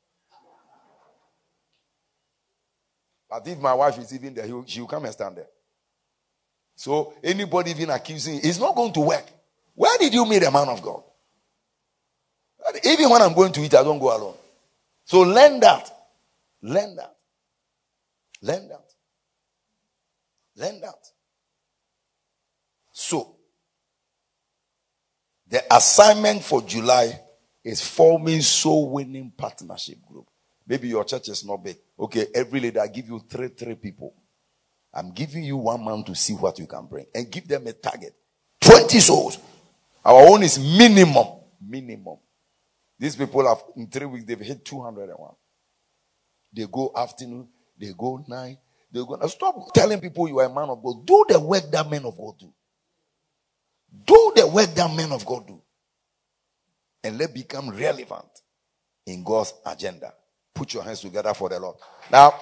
But if my wife is even there, she will come and stand there. So anybody even accusing, it's not going to work. Where did you meet a man of God? even when I'm going to eat, I don't go alone. So learn that. Learn that. Learn that. Learn that. So, the assignment for July is forming soul winning partnership group. Maybe your church is not big. Okay, every leader, I give you three, three people. I'm giving you one month to see what you can bring and give them a target. 20 souls. Our own is minimum. Minimum. These people have, in three weeks, they've hit 201. They go afternoon, they go night, they go. Stop telling people you are a man of God. Do the work that men of God do. Do the work that men of God do. And let become relevant in God's agenda. Put your hands together for the Lord. Now,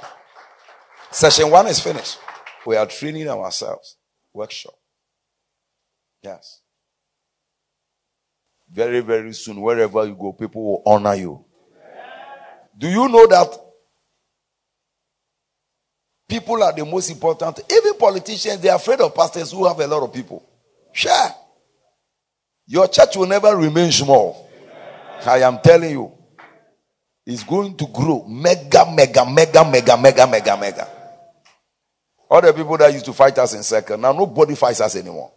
session one is finished. We are training ourselves. Workshop. Yes. Very, very soon, wherever you go, people will honor you. Do you know that people are the most important? Even politicians, they are afraid of pastors who have a lot of people. Sure. Your church will never remain small. I am telling you. It's going to grow. Mega, mega, mega, mega, mega, mega, mega. All the people that used to fight us in second, now nobody fights us anymore.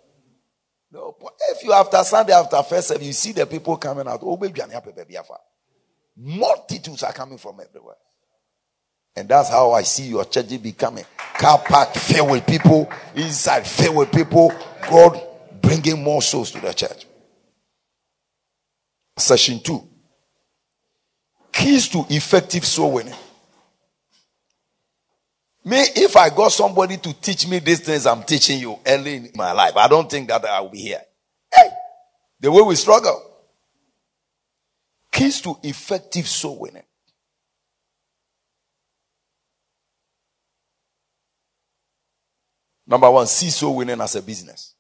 No, if you after Sunday, after first service, you see the people coming out. Multitudes are coming from everywhere. And that's how I see your church becoming. Car park filled with people, inside filled with people. God bringing more souls to the church. Session 2 Keys to effective soul winning. Me, if I got somebody to teach me these things I'm teaching you early in my life, I don't think that I will be here. Hey, the way we struggle. Keys to effective soul winning. Number one, see soul winning as a business.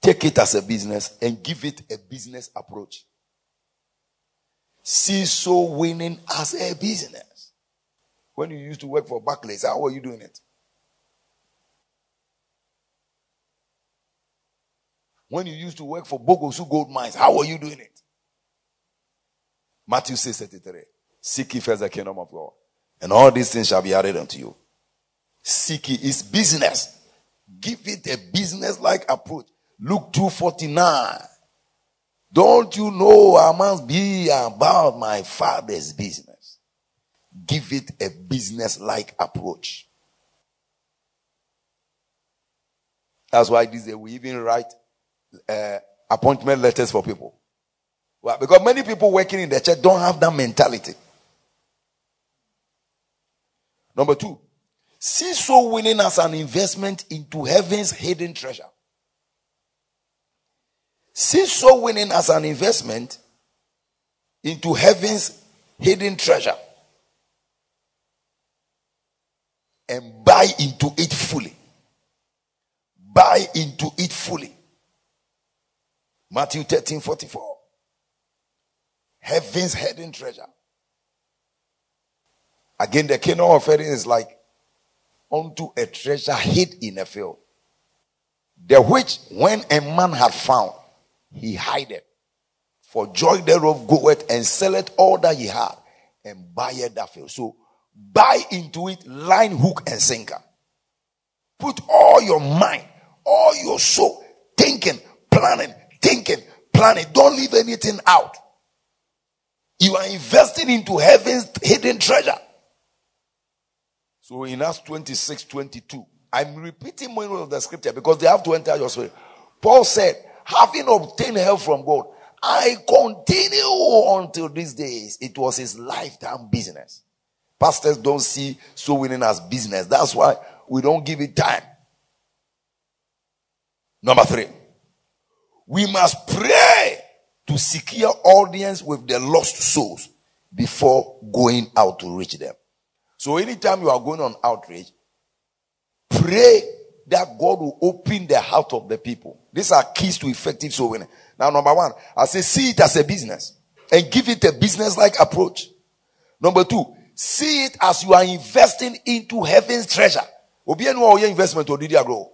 Take it as a business and give it a business approach. See soul winning as a business. When you used to work for Barclays, how were you doing it? When you used to work for Bogoso Gold Mines, how were you doing it? Matthew 6 33. Seek ye first the kingdom of God, and all these things shall be added unto you. Seek ye is business. Give it a business like approach. Luke 249. Don't you know I must be about my father's business? Give it a business like approach. That's why this day we even write uh, appointment letters for people. Well, because many people working in the church don't have that mentality. Number two, see so winning as an investment into heaven's hidden treasure. See so winning as an investment into heaven's hidden treasure. And buy into it fully. Buy into it fully. Matthew 13 44. Heaven's hidden treasure. Again, the kingdom of heaven is like unto a treasure hid in a field. The which, when a man had found, he hid it. For joy thereof goeth and selleth all that he had and buyeth that field. So Buy into it line, hook, and sinker. Put all your mind, all your soul, thinking, planning, thinking, planning. Don't leave anything out. You are investing into heaven's hidden treasure. So in Acts 26 22, I'm repeating more of the scripture because they have to enter your spirit. Paul said, having obtained help from God, I continue until these days. It was his lifetime business. Pastors don't see soul winning as business. That's why we don't give it time. Number three, we must pray to secure audience with the lost souls before going out to reach them. So anytime you are going on outreach, pray that God will open the heart of the people. These are keys to effective soul winning. Now, number one, I say see it as a business and give it a business like approach. Number two, See it as you are investing into heaven's treasure. investment grow.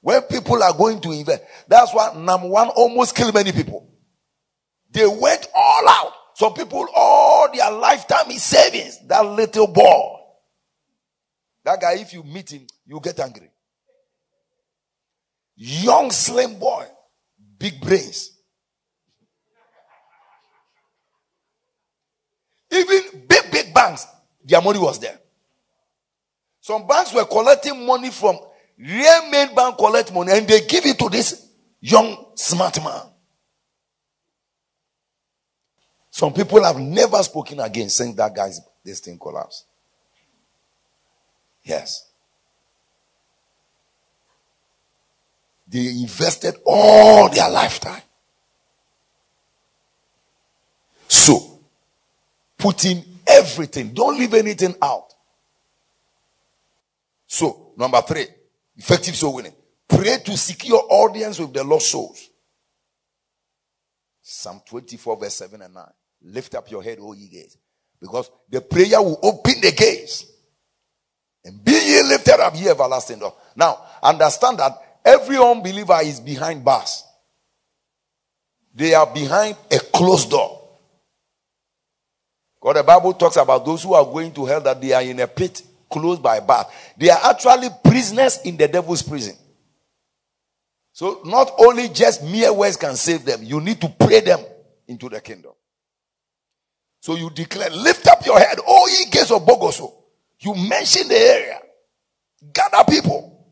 When people are going to invest, that's why number one almost kill many people. They went all out. Some people, all their lifetime is savings. That little boy. That guy, if you meet him, you get angry. Young, slim boy, big brains. Even big, big banks, their money was there. Some banks were collecting money from real main bank collect money and they give it to this young smart man. Some people have never spoken again saying that guy's this thing collapsed. Yes. They invested all their lifetime. So, putting everything, don't leave anything out. So, number three, effective soul winning. Pray to secure audience with the lost souls. Psalm 24, verse 7 and 9. Lift up your head, O ye gates. Because the prayer will open the gates. And be ye lifted up, ye everlasting door. Now, understand that every unbeliever is behind bars. They are behind a closed door. God, the Bible talks about those who are going to hell that they are in a pit closed by bars. They are actually prisoners in the devil's prison. So not only just mere words can save them, you need to pray them into the kingdom. So you declare, lift up your head, all ye gates of Bogoso. You mention the area. Gather people.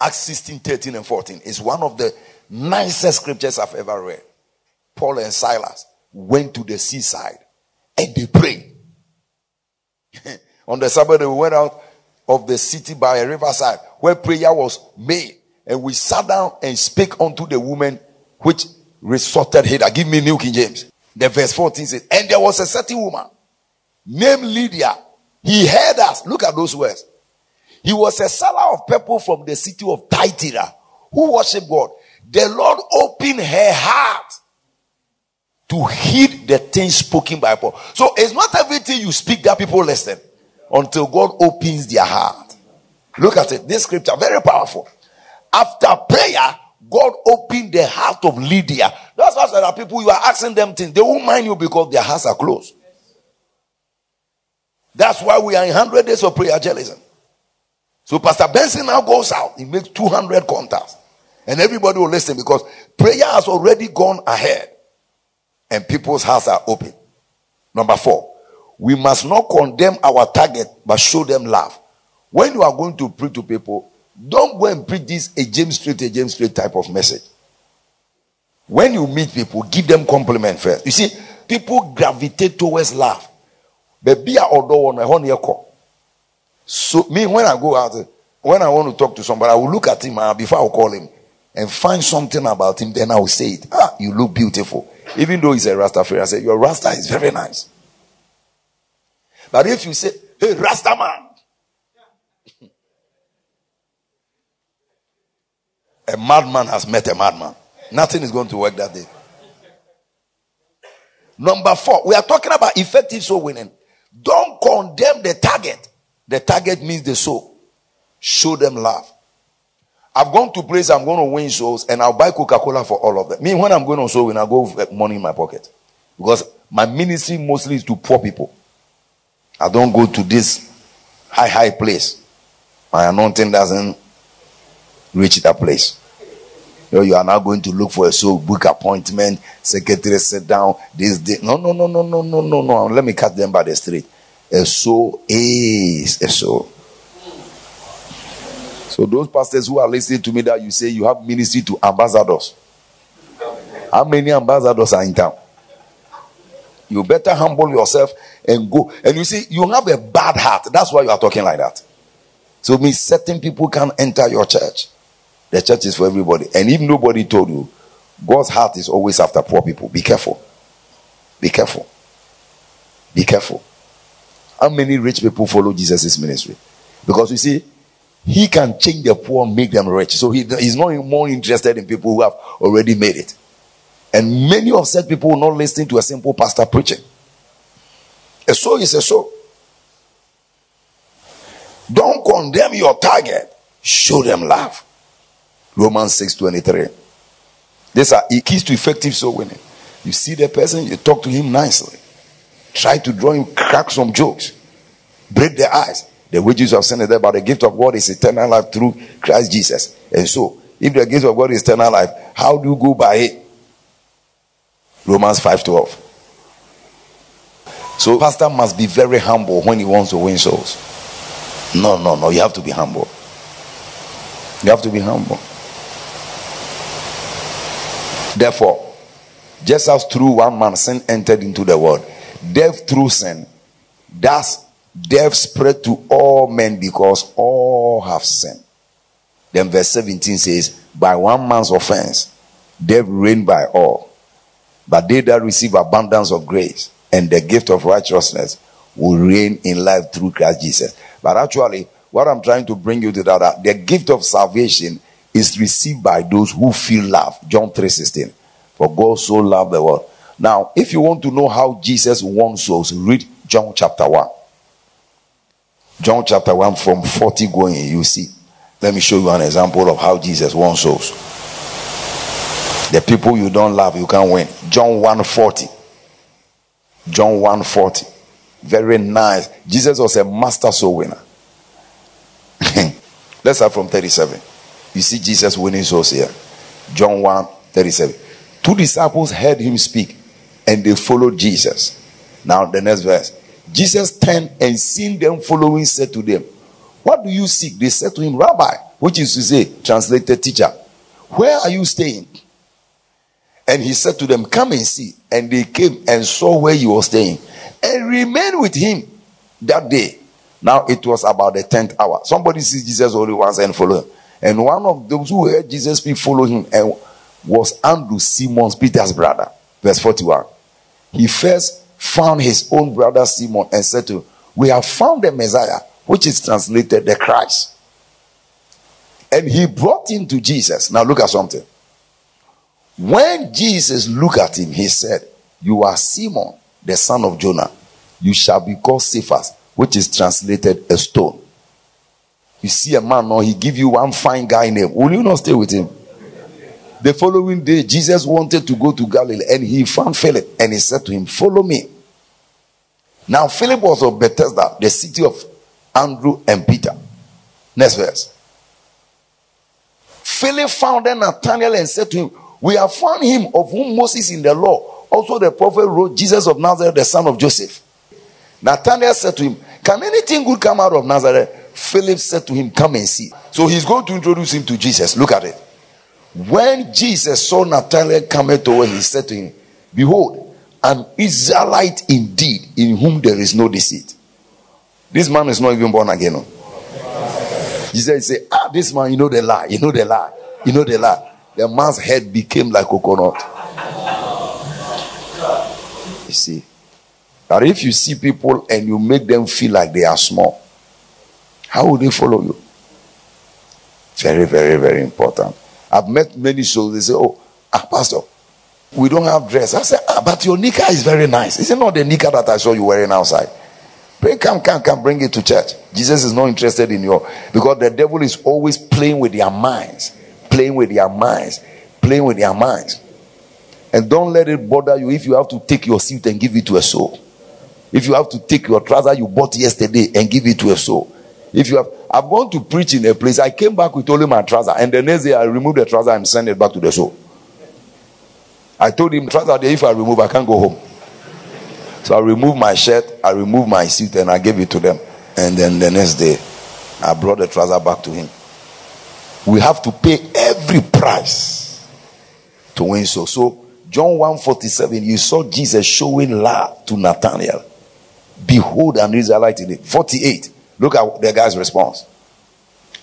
Acts 16, 13, and 14 is one of the nicest scriptures I've ever read. Paul and Silas went to the seaside and they prayed. On the Sabbath, we went out of the city by a riverside where prayer was made. And we sat down and spake unto the woman which resorted hither. Give me New King James. The verse 14 says, And there was a certain woman named Lydia. He heard us. Look at those words. He was a seller of purple from the city of Thyatira who worshiped God. The Lord opened her heart to heed the things spoken by Paul. So it's not everything you speak that people listen until God opens their heart. Look at it. This scripture, very powerful. After prayer, God opened the heart of Lydia. That's why there are people you are asking them things. They won't mind you because their hearts are closed. That's why we are in 100 days of prayer evangelism. So Pastor Benson now goes out. He makes 200 contacts. And everybody will listen because prayer has already gone ahead. And people's hearts are open. Number four, we must not condemn our target but show them love. When you are going to preach to people, don't go and preach this a James Street, a James Street type of message. When you meet people, give them compliment first. You see, people gravitate towards love. But be a one So me, when I go out, when I want to talk to somebody, I will look at him uh, before I will call him and find something about him. Then I will say it. Ah, you look beautiful. Even though he's a Rastafari, I say your Rasta is very nice. But if you say, hey, Rasta man, a madman has met a madman. Nothing is going to work that day. Number four, we are talking about effective soul winning. Don't condemn the target. The target means the soul. Show them love. I've gone to place I'm going to win souls and I'll buy Coca-Cola for all of them. Me, when I'm going on soul win, I go with money in my pocket. Because my ministry mostly is to poor people. I don't go to this high, high place. My anointing doesn't reach that place. You, know, you are now going to look for a soul, book appointment, secretary sit down, this, this. No, no, no, no, no, no, no, no. Let me cut them by the street. A soul is a soul. So those pastors who are listening to me that you say you have ministry to ambassadors. How many ambassadors are in town? You better humble yourself and go. And you see, you have a bad heart. That's why you are talking like that. So means certain people can enter your church. The church is for everybody. And if nobody told you, God's heart is always after poor people. Be careful. Be careful. Be careful. How many rich people follow Jesus' ministry? Because you see, he can change the poor, make them rich. So he, he's not more interested in people who have already made it. And many of said people will not listen to a simple pastor preaching. A soul is a soul. Don't condemn your target. Show them love. Romans 6 23. These are keys to effective soul winning. You see the person, you talk to him nicely. Try to draw him, crack some jokes, break their eyes. The wages of sin is there, but the gift of God is eternal life through Christ Jesus. And so, if the gift of God is eternal life, how do you go by it? Romans 5:12. So, pastor must be very humble when he wants to win souls. No, no, no. You have to be humble. You have to be humble. Therefore, just as through one man sin entered into the world, death through sin, thus death spread to all men because all have sinned. Then verse 17 says, By one man's offense, death reigned by all. But they that receive abundance of grace and the gift of righteousness will reign in life through Christ Jesus. But actually, what I'm trying to bring you to that, the gift of salvation is received by those who feel love. John 3:16. For God so loved the world. Now, if you want to know how Jesus won souls, read John chapter 1. John chapter 1 from 40 going, you see. Let me show you an example of how Jesus won souls. The people you don't love, you can't win. John 140. John 140. Very nice. Jesus was a master soul winner. Let's start from 37. You see Jesus winning souls here. John 1 37. Two disciples heard him speak and they followed Jesus. Now, the next verse. Jesus turned and seeing them following, said to them, What do you seek? They said to him, Rabbi, which is to say, translated teacher, where are you staying? And he said to them, Come and see. And they came and saw where he was staying and remained with him that day. Now it was about the tenth hour. Somebody sees Jesus only once and follow him. And one of those who heard Jesus speak follow him and was Andrew Simon Peter's brother. Verse 41. He first found his own brother Simon and said to him, We have found the Messiah, which is translated the Christ. And he brought him to Jesus. Now look at something. When Jesus looked at him, he said, You are Simon, the son of Jonah. You shall be called Cephas, which is translated a stone. You see a man now, he give you one fine guy name. Will you not stay with him? The following day, Jesus wanted to go to Galilee and he found Philip and he said to him, Follow me. Now, Philip was of Bethsaida, the city of Andrew and Peter. Next verse. Philip found then Nathanael and said to him, We have found him of whom Moses in the law, also the prophet wrote, Jesus of Nazareth, the son of Joseph. Nathanael said to him, Can anything good come out of Nazareth? Philip said to him, Come and see. So he's going to introduce him to Jesus. Look at it. When Jesus saw Nathanael coming toward him, he said to him, Behold, an Israelite indeed, in whom there is no deceit. This man is not even born again. No? Jesus said, Ah, this man, you know the lie, you know the lie, you know the lie. The man's head became like coconut. You see. But if you see people and you make them feel like they are small, how will they follow you? Very, very, very important. I've met many souls. They say, Oh, ah, Pastor, we don't have dress. I said, ah, but your nika is very nice. Is it not the nika that I saw you wearing outside? Bring, come, come, come, bring it to church. Jesus is not interested in your because the devil is always playing with their minds, playing with their minds, playing with their minds. And don't let it bother you if you have to take your suit and give it to a soul. If you have to take your trouser you bought yesterday and give it to a soul. If you have, I've gone to preach in a place. I came back with only my trouser, and the next day I removed the trouser and sent it back to the show. I told him, trouser, if I remove, I can't go home. So I removed my shirt, I removed my suit, and I gave it to them. And then the next day, I brought the trouser back to him. We have to pay every price to win so. So John 147, you saw Jesus showing love to Nathanael. Behold an Israelite in it. 48. Look at the guy's response.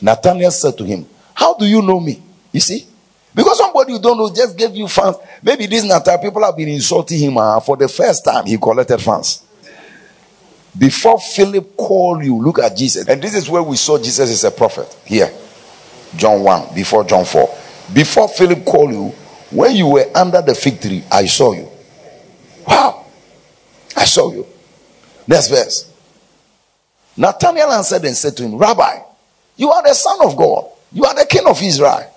Nathanael said to him, How do you know me? You see? Because somebody you don't know just gave you fans. Maybe this Nathanael, people have been insulting him uh, for the first time. He collected fans. Before Philip called you, look at Jesus. And this is where we saw Jesus is a prophet. Here. John 1, before John 4. Before Philip called you, when you were under the fig tree, I saw you. Wow. I saw you. Next verse. Nathanael answered and said to him, Rabbi, you are the Son of God. You are the King of Israel.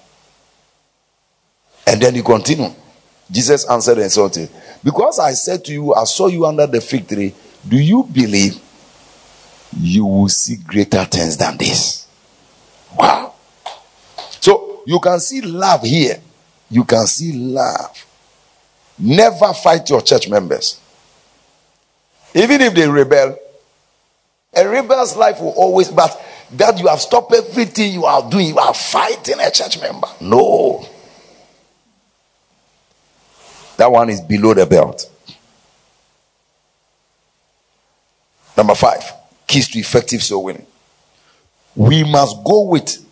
And then he continued. Jesus answered and said, Because I said to you, I saw you under the fig tree, do you believe you will see greater things than this? Wow. So you can see love here. You can see love. Never fight your church members. Even if they rebel, a rebel's life will always, but that you have stopped everything you are doing, you are fighting a church member. No. That one is below the belt. Number five, keys to effective soul winning. We must go with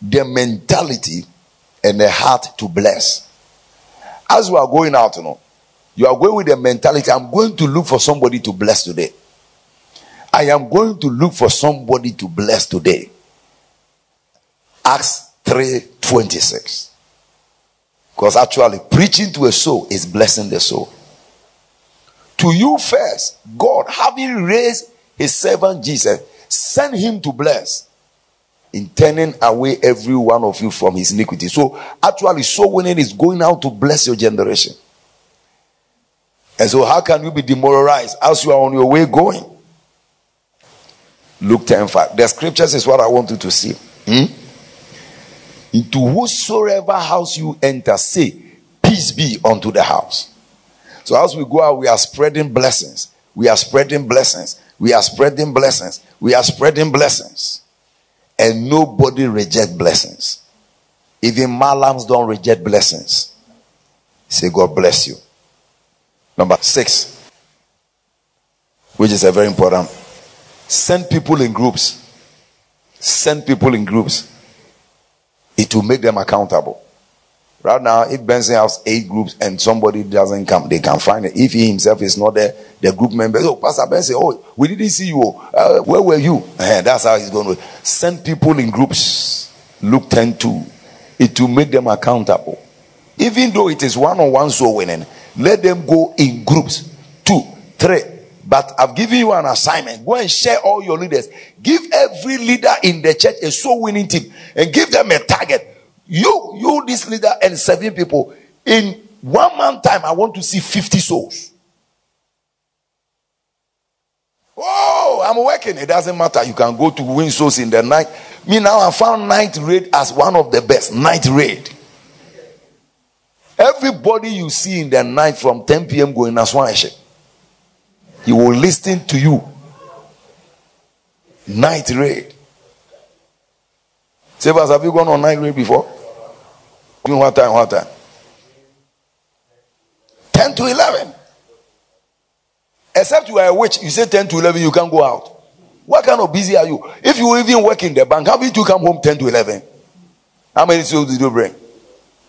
the mentality and the heart to bless. As we are going out, you know, you are going with the mentality, I'm going to look for somebody to bless today. I am going to look for somebody to bless today. Acts 3 26. Because actually, preaching to a soul is blessing the soul. To you first, God, having raised his servant Jesus, send him to bless in turning away every one of you from his iniquity. So, actually, soul winning is going out to bless your generation. And so, how can you be demoralized as you are on your way going? Luke 10 5. The scriptures is what I want you to see. Hmm? Into whosoever house you enter, say, Peace be unto the house. So as we go out, we are spreading blessings. We are spreading blessings. We are spreading blessings. We are spreading blessings. And nobody reject blessings. Even Malams don't reject blessings. Say, God bless you. Number six, which is a very important. Send people in groups. Send people in groups it will make them accountable. Right now, if Benson has eight groups and somebody doesn't come, they can find it. If he himself is not there, the group member, oh, Pastor Benson, oh, we didn't see you. Uh, where were you? Uh, that's how he's going to send people in groups. Luke 10 2. It will make them accountable. Even though it is one on one soul winning, let them go in groups. Two, three, but I've given you an assignment. Go and share all your leaders. Give every leader in the church a soul winning team and give them a target. You, you, this leader, and seven people. In one month time, I want to see 50 souls. Oh, I'm working. It doesn't matter. You can go to win souls in the night. Me now, I found night raid as one of the best. Night raid. Everybody you see in the night from 10 p.m. going as one he will listen to you. Night raid. Sabers, have you gone on night raid before? What time? What time? 10 to 11. Except you are a witch, you say 10 to 11, you can't go out. What kind of busy are you? If you even work in the bank, how did you come home 10 to 11? How many souls did you bring?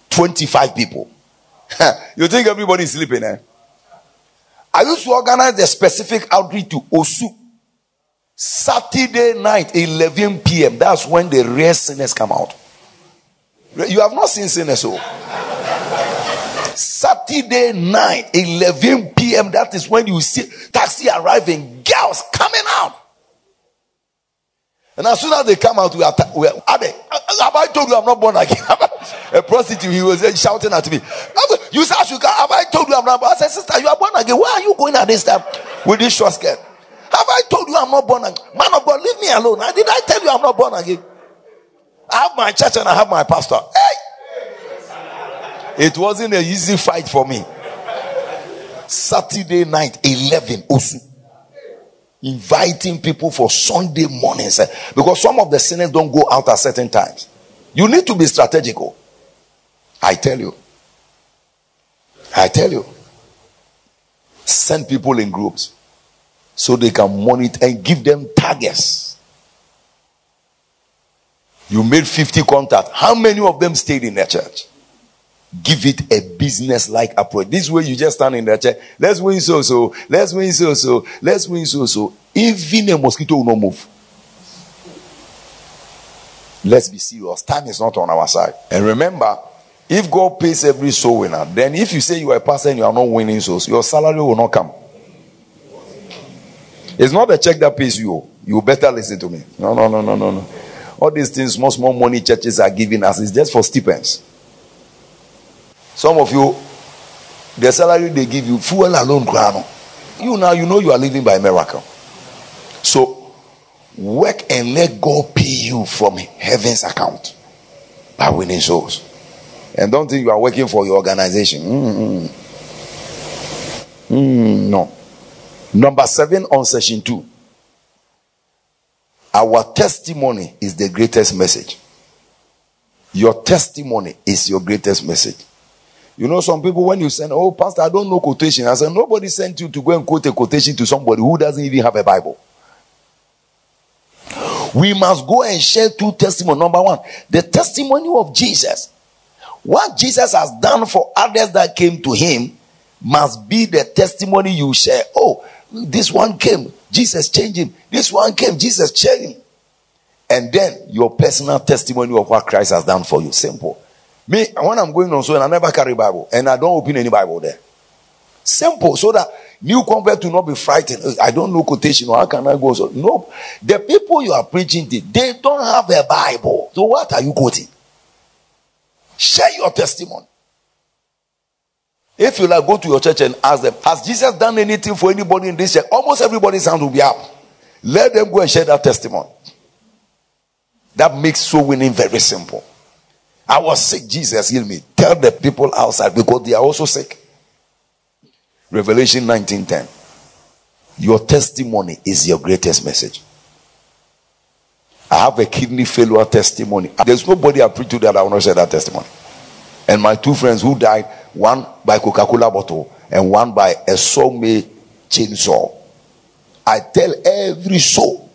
25 people. you think everybody is sleeping, eh? I used to organize the specific outreach to Osu. Saturday night, 11 p.m. That's when the real sinners come out. You have not seen sinners, so. Oh. Saturday night, 11 p.m. That is when you see taxi arriving, girls coming out. And as soon as they come out, we are, we are Abe, have I told you I'm not born again? a prostitute, he was shouting at me. You said, have I told you I'm not born? I said, sister, you are born again. Why are you going at this time with this short skirt? Have I told you I'm not born again? Man of God, leave me alone. Did I tell you I'm not born again? I have my church and I have my pastor. Hey! It wasn't an easy fight for me. Saturday night, 11, Osu inviting people for Sunday mornings because some of the sinners don't go out at certain times. You need to be strategical. I tell you. I tell you. Send people in groups so they can monitor and give them targets. You made 50 contacts. How many of them stayed in the church? give it a business like approach. This way you just stand in the chair. Let's win so so. Let's win so so. Let's win so so. Even a mosquito will not move. Let's be serious. Time is not on our side. And remember, if God pays every soul winner, then if you say you are a pastor and you are not winning souls, your salary will not come. It's not a check that pays you. You better listen to me. No, no, no, no, no, no. All these things, most more money churches are giving us is just for stipends. Some of you, the salary they give you, fuel alone, crown. You now, you know you are living by miracle. So, work and let God pay you from heaven's account by winning souls. And don't think you are working for your organization. Mm-hmm. Mm, no. Number seven on session two. Our testimony is the greatest message. Your testimony is your greatest message. You know, some people, when you send, oh, Pastor, I don't know quotation. I said, nobody sent you to go and quote a quotation to somebody who doesn't even have a Bible. We must go and share two testimony. Number one, the testimony of Jesus. What Jesus has done for others that came to him must be the testimony you share. Oh, this one came, Jesus changed him. This one came, Jesus changed him. And then your personal testimony of what Christ has done for you. Simple. Me, when I'm going on so and I never carry Bible and I don't open any Bible there. Simple. So that new convert to not be frightened. I don't know quotation. How can I go? So no. The people you are preaching to, they don't have a Bible. So what are you quoting? Share your testimony. If you like, go to your church and ask them, Has Jesus done anything for anybody in this church? Almost everybody's hand will be up. Let them go and share that testimony. That makes soul winning very simple. I was sick, Jesus healed me. Tell the people outside because they are also sick. Revelation 19:10. Your testimony is your greatest message. I have a kidney failure testimony. There's nobody I preach to that I will not share that testimony. And my two friends who died, one by Coca Cola bottle and one by a sawmill chainsaw. I tell every soul.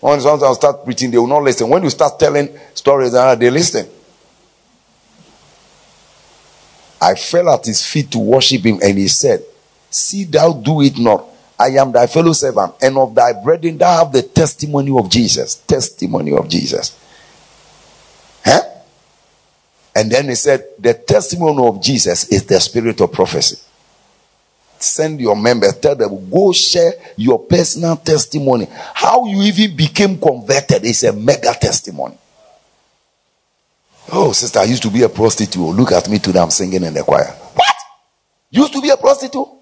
When sometimes start preaching, they will not listen. When you start telling stories, uh, they listen. I fell at his feet to worship him, and he said, See, thou do it not. I am thy fellow servant, and of thy brethren thou have the testimony of Jesus. Testimony of Jesus. Huh? And then he said, The testimony of Jesus is the spirit of prophecy. Send your members, tell them, go share your personal testimony. How you even became converted is a mega testimony. Oh, sister, I used to be a prostitute. Look at me today, I'm singing in the choir. What? Used to be a prostitute?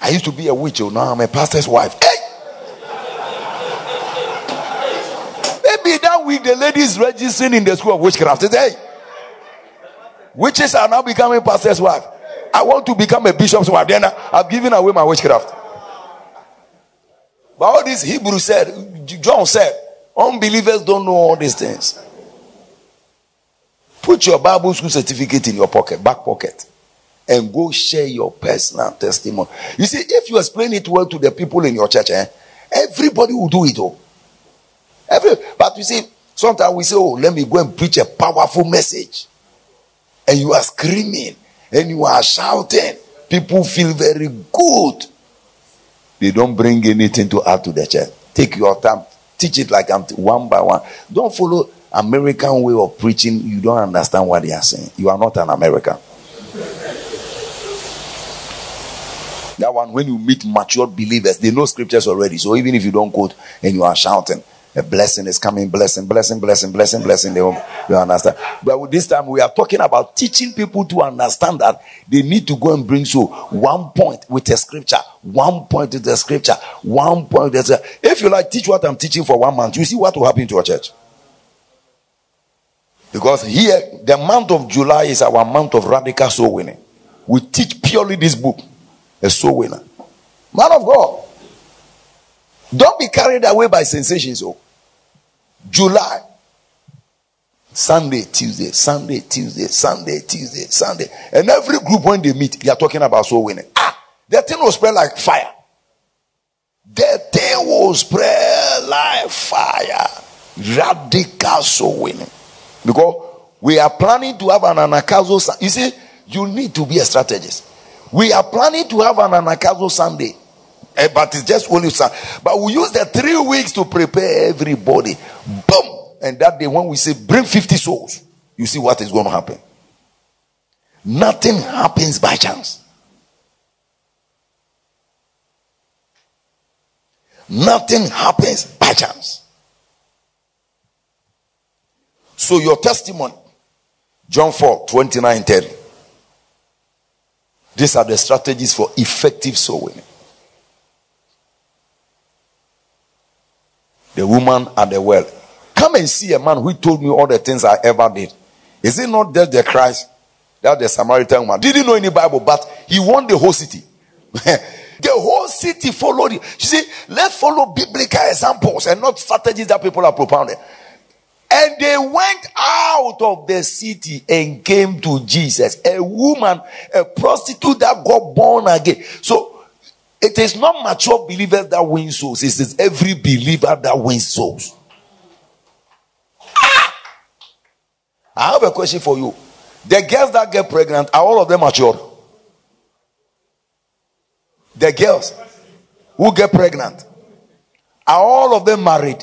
I used to be a witch. Oh, now I'm a pastor's wife. Hey! Maybe that week the ladies registering in the school of witchcraft. Hey! Witches are now becoming pastor's wife. I want to become a bishop's wife. Then I've given away my witchcraft. But all this Hebrew said, John said, unbelievers don't know all these things. Put your Bible school certificate in your pocket, back pocket and go share your personal testimony. You see, if you explain it well to the people in your church, eh, everybody will do it. Oh, every but you see, sometimes we say, "Oh, let me go and preach a powerful message," and you are screaming and you are shouting. People feel very good. They don't bring anything to add to the church. Take your time, teach it like I'm one by one. Don't follow American way of preaching. You don't understand what they are saying. You are not an American. That one, when you meet mature believers, they know scriptures already. So even if you don't quote and you are shouting, a blessing is coming, blessing, blessing, blessing, blessing, blessing. They will, they understand. But with this time, we are talking about teaching people to understand that they need to go and bring so one point with a scripture, one point with the scripture, one point. With a, if you like, teach what I'm teaching for one month, you see what will happen to a church. Because here, the month of July is our month of radical soul winning. We teach purely this book a soul winner. Man of God. Don't be carried away by sensations. Oh. July. Sunday, Tuesday, Sunday, Tuesday, Sunday, Tuesday, Sunday. And every group when they meet, they are talking about soul winning. Ah, the thing will spread like fire. The thing will spread like fire. Radical soul winning. Because we are planning to have an anagkazo. You see, you need to be a strategist. We are planning to have an anagkazo Sunday. Uh, but it's just only Sunday. But we use the three weeks to prepare everybody. Boom! And that day, when we say bring 50 souls, you see what is going to happen. Nothing happens by chance. Nothing happens by chance. So, your testimony John 4 29 30. These are the strategies for effective soul winning. The woman at the well. Come and see a man who told me all the things I ever did. Is it not that the Christ? That the Samaritan woman didn't know any Bible, but he won the whole city. the whole city followed him. You see, let's follow biblical examples and not strategies that people are propounding. And they went out of the city and came to Jesus. A woman, a prostitute that got born again. So it is not mature believers that win souls, it is every believer that wins souls. Ah! I have a question for you. The girls that get pregnant, are all of them mature? The girls who get pregnant, are all of them married?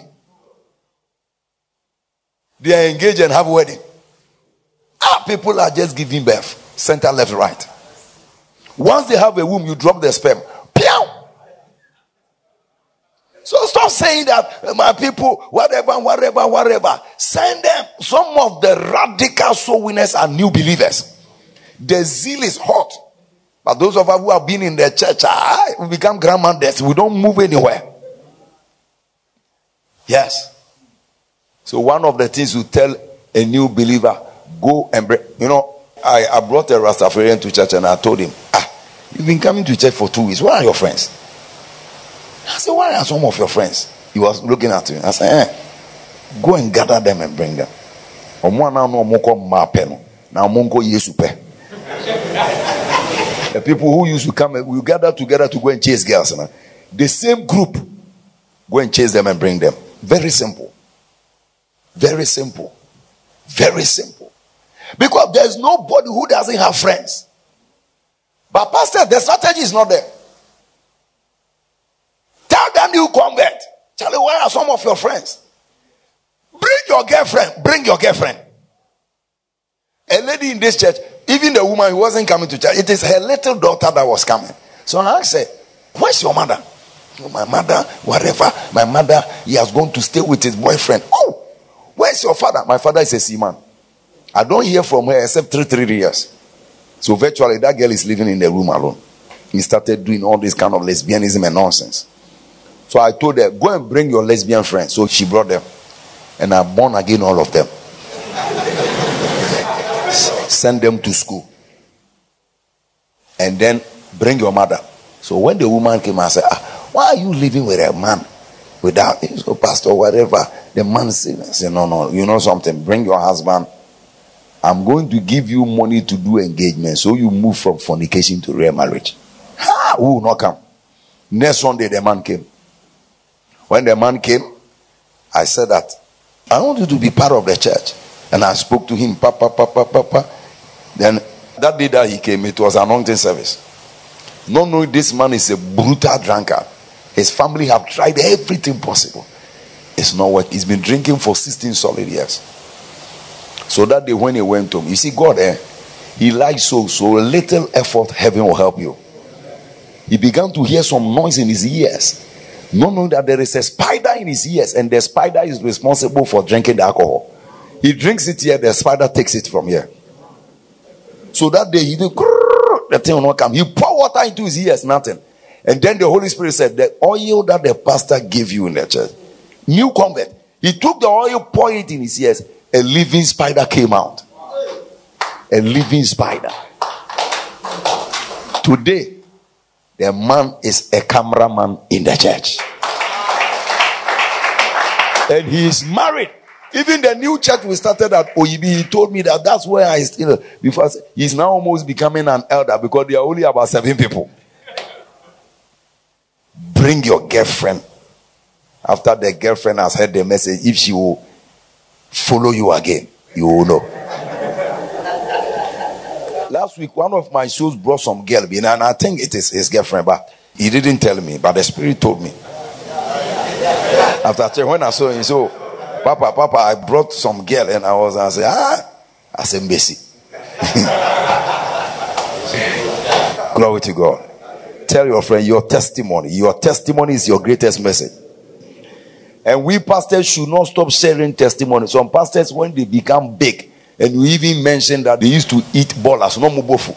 They are engaged and have a wedding. Ah, people are just giving birth, center, left, right. Once they have a womb, you drop the sperm. Pew! So stop saying that my people, whatever, whatever, whatever. Send them. Some of the radical soul winners are new believers. The zeal is hot. But those of us who have been in the church, ah, we become grandmothers. We don't move anywhere. Yes. So one of the things you tell a new believer, go and bring, you know, I, I brought a Rastafarian to church and I told him, ah, you've been coming to church for two weeks. Where are your friends? I said, where are some of your friends? He was looking at me. I said, eh, go and gather them and bring them. The people who used to come, we gather together to go and chase girls. The same group, go and chase them and bring them. Very simple. Very simple. Very simple. Because there's nobody who doesn't have friends. But, Pastor, the strategy is not there. Tell them you convert. Charlie, where are some of your friends? Bring your girlfriend. Bring your girlfriend. A lady in this church, even the woman who wasn't coming to church, it is her little daughter that was coming. So I said, Where's your mother? Oh, my mother, whatever. My mother, he has gone to stay with his boyfriend. Oh, Where's your father? My father is a seaman. I don't hear from her except three, three years. So virtually that girl is living in the room alone. He started doing all this kind of lesbianism and nonsense. So I told her, go and bring your lesbian friends. So she brought them. And I born again all of them. Send them to school. And then bring your mother. So when the woman came, I said, ah, why are you living with a man without, so pastor, whatever. The man said, No, no, you know something, bring your husband. I'm going to give you money to do engagement. So you move from fornication to real marriage. Ha! Who will not come? Next Sunday, the man came. When the man came, I said that I want you to be part of the church. And I spoke to him, papa, papa, papa. Then that day that he came, it was anointing service. Not knowing this man is a brutal drunkard. His family have tried everything possible. It's not working. He's been drinking for 16 solid years. So that day when he went home, you see, God, eh, He likes so, so little effort, heaven will help you. He began to hear some noise in his ears. Not knowing that there is a spider in his ears, and the spider is responsible for drinking the alcohol. He drinks it here, the spider takes it from here. So that day he did the thing will not come. He pour water into his ears, nothing. And then the Holy Spirit said, The oil that the pastor gave you in the church, new convert. He took the oil, poured it in his ears. A living spider came out. A living spider. Today, the man is a cameraman in the church. And he is married. Even the new church we started at OEB, he told me that that's where I still, before he's now almost becoming an elder because there are only about seven people. Bring your girlfriend after the girlfriend has heard the message, if she will follow you again, you will know. Last week, one of my shows brought some girl in, and I think it is his girlfriend, but he didn't tell me, but the spirit told me. After when I saw him, so Papa, Papa, I brought some girl, and I was, I said, ah, I said, Messi. Glory to God. Tell your friend your testimony. Your testimony is your greatest message. And we pastors should not stop sharing testimony. Some pastors, when they become big And you even mentioned that they used to eat bolas, no mubofu.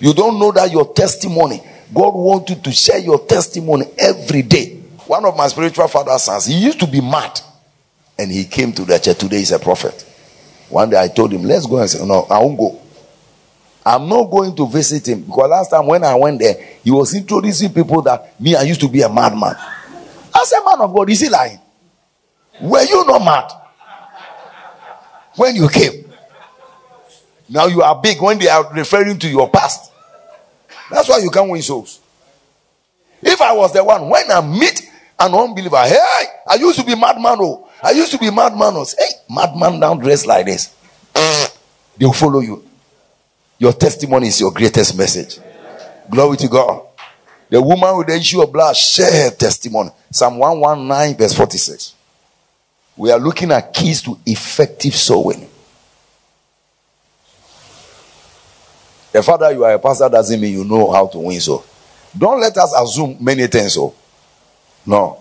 You don't know that your testimony, God wants you to share your testimony every day. One of my spiritual father's sons, he used to be mad. And he came to the church. Today he's a prophet. One day I told him, let's go and say, no, I won't go. I'm not going to visit him because last time when I went there, he was introducing people that me, I used to be a madman. I said, man of God, is he lying? Were you not mad when you came? Now you are big when they are referring to your past. That's why you can't win souls. If I was the one, when I meet an unbeliever, hey, I used to be madman, oh, I used to be madman, oh, hey, madman down dressed like this, they'll follow you. Your testimony is your greatest message. Glory to God. The woman with the issue of blood shared her testimony. Psalm 119, verse 46. We are looking at keys to effective sowing. The fact that you are a pastor doesn't mean you know how to win so. Don't let us assume many things so. No.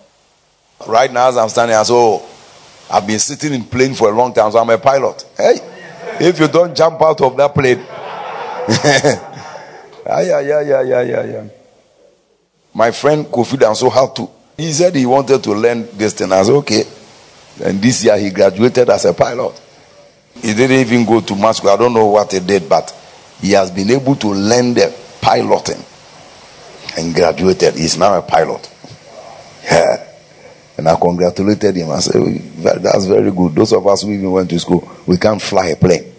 Right now, as I'm standing, I so I've been sitting in plane for a long time, so I'm a pilot. Hey, if you don't jump out of that plane, ah, yeah, yeah, yeah, yeah, yeah, yeah. My friend Kofi Danso to. He said he wanted to learn this thing. I said, okay. And this year he graduated as a pilot. He didn't even go to Moscow. I don't know what he did, but he has been able to learn the piloting and graduated. He's now a pilot. Yeah. And I congratulated him. I said, That's very good. Those of us who even went to school, we can't fly a plane.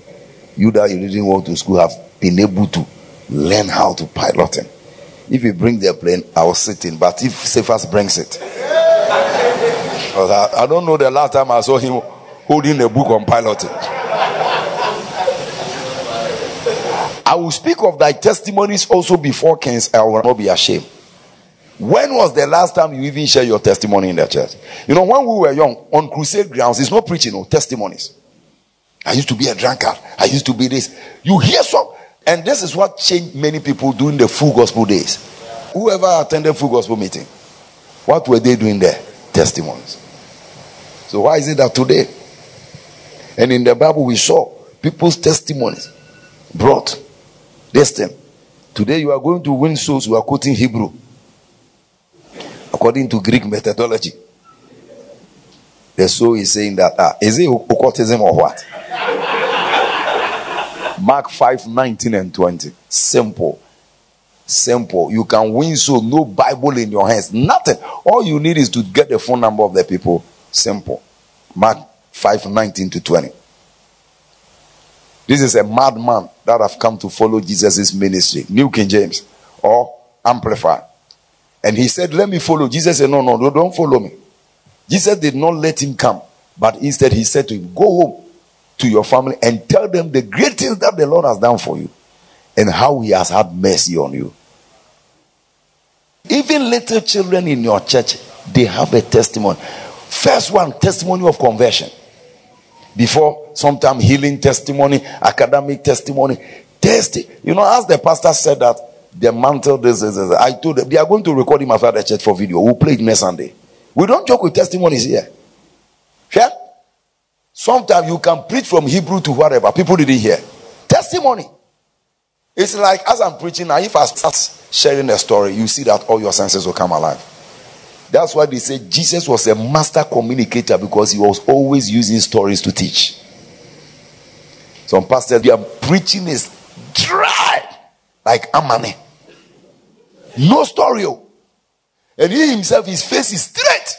You that you didn't go to school have been able to learn how to pilot him. If he brings the plane, I will sit in. But if Cephas brings it, I, I don't know the last time I saw him holding a book on piloting. I will speak of thy testimonies also before kings. I will not be ashamed. When was the last time you even share your testimony in the church? You know, when we were young, on crusade grounds, it's not preaching, no testimonies. I used to be a drunkard. I used to be this. You hear some, and this is what changed many people during the full gospel days. Whoever attended full gospel meeting, what were they doing there? Testimonies. So why is it that today? And in the Bible we saw people's testimonies brought this thing. Today you are going to win souls. You are quoting Hebrew according to Greek methodology. The soul is saying that uh, is it occultism or what? Mark 5 19 and 20. Simple. Simple. You can win so no Bible in your hands. Nothing. All you need is to get the phone number of the people. Simple. Mark 5 19 to 20. This is a madman that have come to follow Jesus' ministry. New King James or Amplify. And he said, Let me follow. Jesus said, No, no, no, don't follow me. Jesus did not let him come, but instead he said to him, Go home to your family and tell them the great things that the Lord has done for you and how he has had mercy on you. Even little children in your church, they have a testimony. First one, testimony of conversion. Before, sometimes healing testimony, academic testimony. Test, you know, as the pastor said that the mantle, this, this, this, I told them they are going to record him after the church for video. We'll play it next Sunday. We don't joke with testimonies here. Sometimes you can preach from Hebrew to whatever. People didn't hear. Testimony. It's like as I'm preaching now, if I start sharing a story, you see that all your senses will come alive. That's why they say Jesus was a master communicator because he was always using stories to teach. Some pastors, their preaching is dry, like Amane. No story. Oh. And he himself, his face is straight.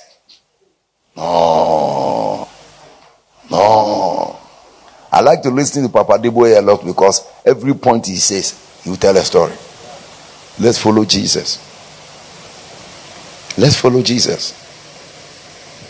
No. No. I like to listen to Papa Adeboye a lot because every point he says, he will tell a story. Let's follow Jesus. Let's follow Jesus.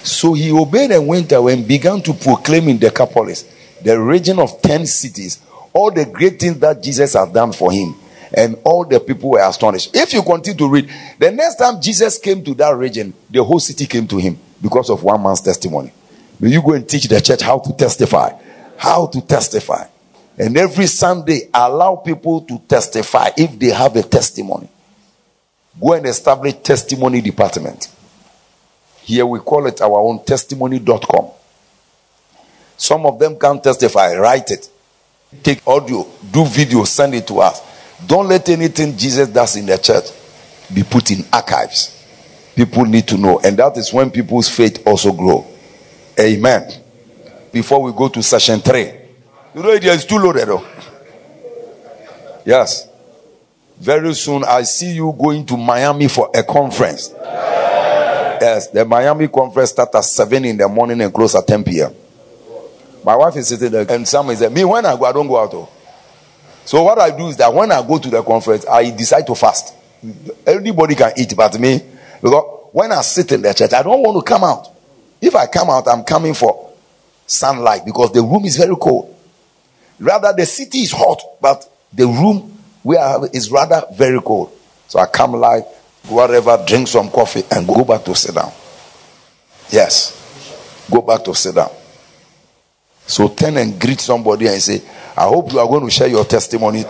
So he obeyed and went away and began to proclaim in Decapolis, the region of 10 cities, all the great things that Jesus had done for him. And all the people were astonished. If you continue to read, the next time Jesus came to that region, the whole city came to him because of one man's testimony. Will you go and teach the church how to testify? How to testify. And every Sunday, allow people to testify if they have a testimony. Go and establish testimony department. Here we call it our own testimony.com. Some of them can't testify. Write it. Take audio, do video, send it to us. Don't let anything Jesus does in the church be put in archives. People need to know. And that is when people's faith also grow. Amen. Before we go to session three. You know it is too loaded though. Yes. Very soon I see you going to Miami for a conference. Yes, the Miami conference starts at 7 in the morning and close at 10 p.m. My wife is sitting there and some is there. Me, when I go, I don't go out. So what I do is that when I go to the conference, I decide to fast. Anybody can eat, but me, because when I sit in the church, I don't want to come out. If I come out, I'm coming for sunlight because the room is very cold. Rather, the city is hot, but the room is rather very cold. So I come like whatever, drink some coffee, and go back to sit down. Yes, go back to sit down. So turn and greet somebody and say, I hope you are going to share your testimony.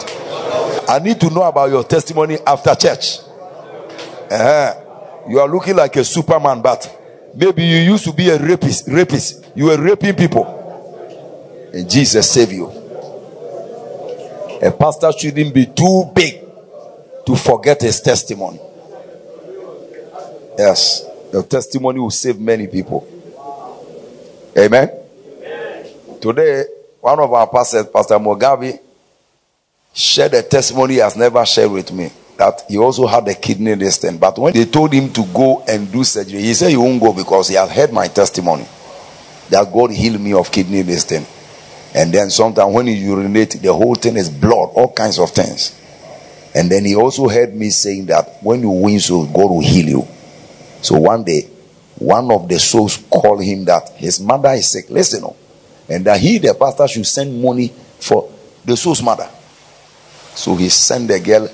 I need to know about your testimony after church. Uh-huh. You are looking like a superman, but maybe you used to be a rapist. Rapist. You were raping people. And Jesus save you. A pastor shouldn't be too big to forget his testimony. Yes, your testimony will save many people. Amen. Today, one of our pastors, Pastor Mugabe, shared a testimony he has never shared with me. That he also had a kidney thing. But when they told him to go and do surgery, he said he won't go because he has heard my testimony. That God healed me of kidney thing. And then sometimes when you urinate, the whole thing is blood, all kinds of things. And then he also heard me saying that when you win souls, God will heal you. So one day, one of the souls called him that his mother is sick. Listen, oh, and that he, the pastor, should send money for the soul's mother. So he sent the girl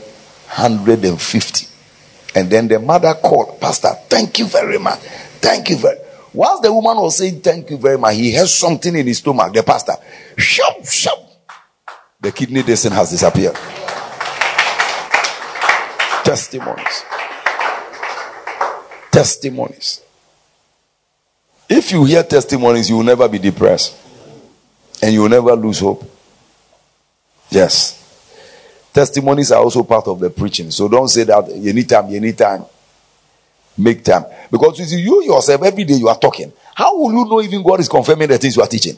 150. And then the mother called, Pastor, thank you very much. Thank you very Whilst the woman was saying thank you very much, he has something in his stomach. The pastor, shop, shop. The kidney descent has disappeared. Testimonies. Testimonies. If you hear testimonies, you will never be depressed. And you will never lose hope. Yes. Testimonies are also part of the preaching. So don't say that you need time, you need time. Make time. Because you see, you yourself, every day you are talking. How will you know even God is confirming the things you are teaching?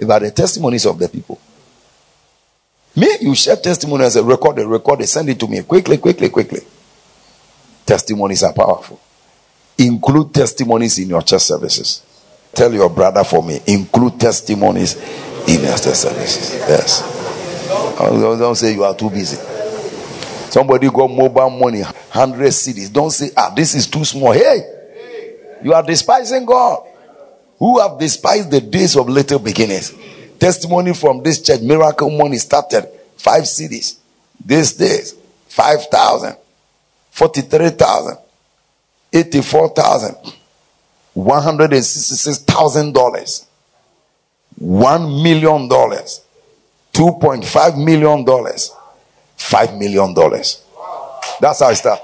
About the testimonies of the people. Me, you share testimonies and record it, record it, send it to me quickly, quickly, quickly. Testimonies are powerful. Include testimonies in your church services. Tell your brother for me, include testimonies in your church services. Yes. Don't say you are too busy. Somebody got mobile money, 100 cedis. Don't say, ah, this is too small. Hey, you are despising God. Who have despised the days of little beginnings? Testimony from this church, miracle money started five cedis. These days, 5,000, 43,000, 84,000, 166,000 dollars, $1 million, $2.5 million five million dollars. That's how I start.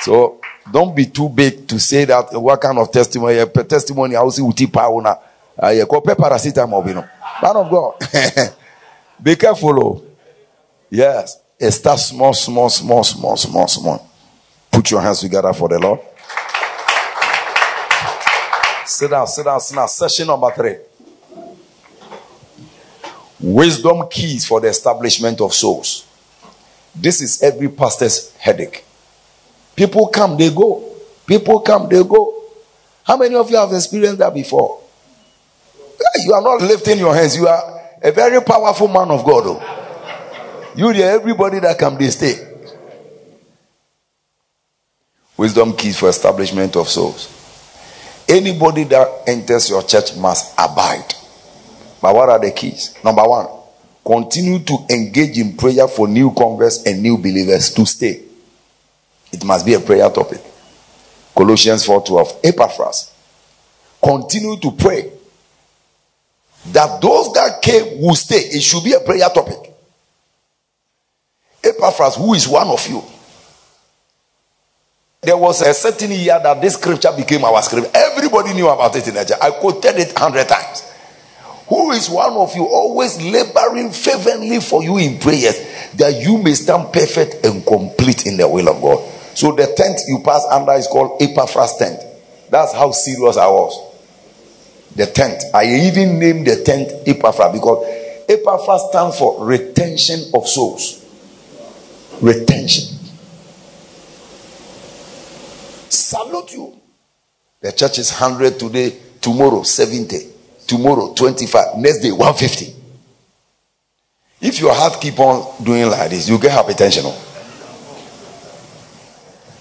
So don't be too big to say that what kind of testimony eh, testimony I will see uti ah, know. Man of God. be careful oh. Yes. Eh, it starts small, small, small, small, small, small. Put your hands together for the Lord. Sit down, sit down, sit down. Session number three. Wisdom keys for the establishment of souls. This is every pastor's headache. People come, they go. People come, they go. How many of you have experienced that before? Eh, you are not lifting your hands. You are a very powerful man of God. Oh. You hear everybody that come, they stay. Wisdom keys for establishment of souls. Anybody that enters your church must abide. But what are the keys? Number one, Continue to engage in prayer for new converts and new believers to stay. It must be a prayer topic. Colossians 4:12. Epaphras. Continue to pray that those that came will stay. It should be a prayer topic. Epaphras, who is one of you. There was a certain year that this scripture became our scripture. Everybody knew about it in Nigeria. I quoted it hundred times. Who is one of you always laboring fervently for you in prayers that you may stand perfect and complete in the will of God? So the tent you pass under is called Epaphras tent. That's how serious I was. The tent. I even named the tent Epaphras because Epaphras stands for retention of souls. Retention. Salute you. The church is 100 today, tomorrow 70, tomorrow 25, next day 150. If your heart keep on doing like this, you get hypertension.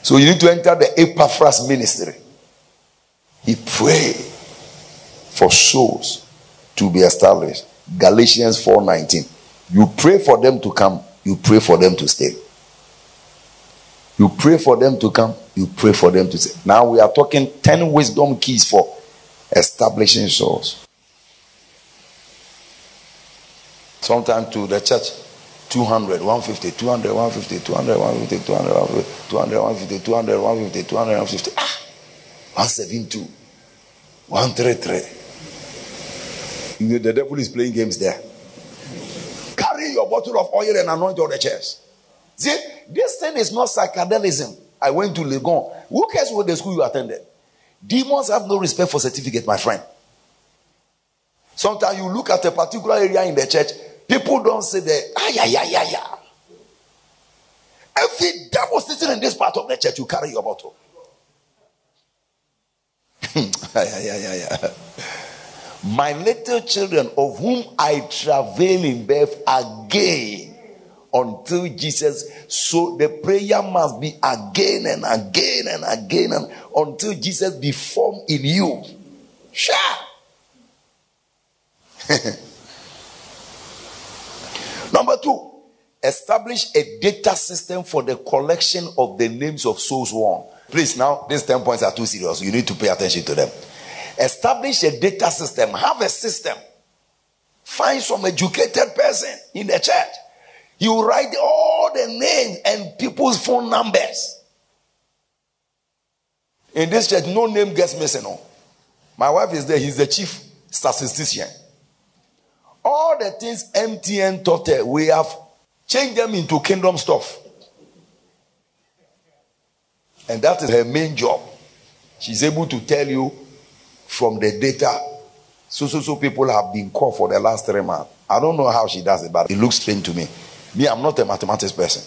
So you need to enter the Epaphras ministry. He prayed for souls to be established. Galatians 4:19. You pray for them to come, you pray for them to stay. You pray for them to come, you pray for them to stay. Now we are talking 10 wisdom keys for establishing souls. Sometimes to the church, 200, 150, 200, 150, 200, 150, 200, 150, 200, 150, 200, 150, 200, 150. Ah! 172, 133. You know, the devil is playing games there. Carry your bottle of oil and anoint all the chairs. See, this thing is not psychedelism. I went to Legon. Who cares what the school you attended? Demons have no respect for certificate, my friend. Sometimes you look at a particular area in the church, people don't say that, ah, yeah, yeah, yeah, yeah. Every devil sitting in this part of the church, you carry your bottle. yeah, yeah, yeah, yeah. My little children, of whom I travail in birth again until Jesus. So the prayer must be again and again and again and until Jesus be formed in you. Sure. Number two, establish a data system for the collection of the names of souls won. Please, now these 10 points are too serious. You need to pay attention to them. Establish a data system, have a system. Find some educated person in the church. You write all the names and people's phone numbers. In this church, no name gets missing. My wife is there, he's the chief statistician. All the things MTN taught we have changed them into kingdom stuff. And that is her main job. She's able to tell you from the data. So, so, so people have been called for the last three months. I don't know how she does it, but it looks strange to me. Me, I'm not a mathematics person.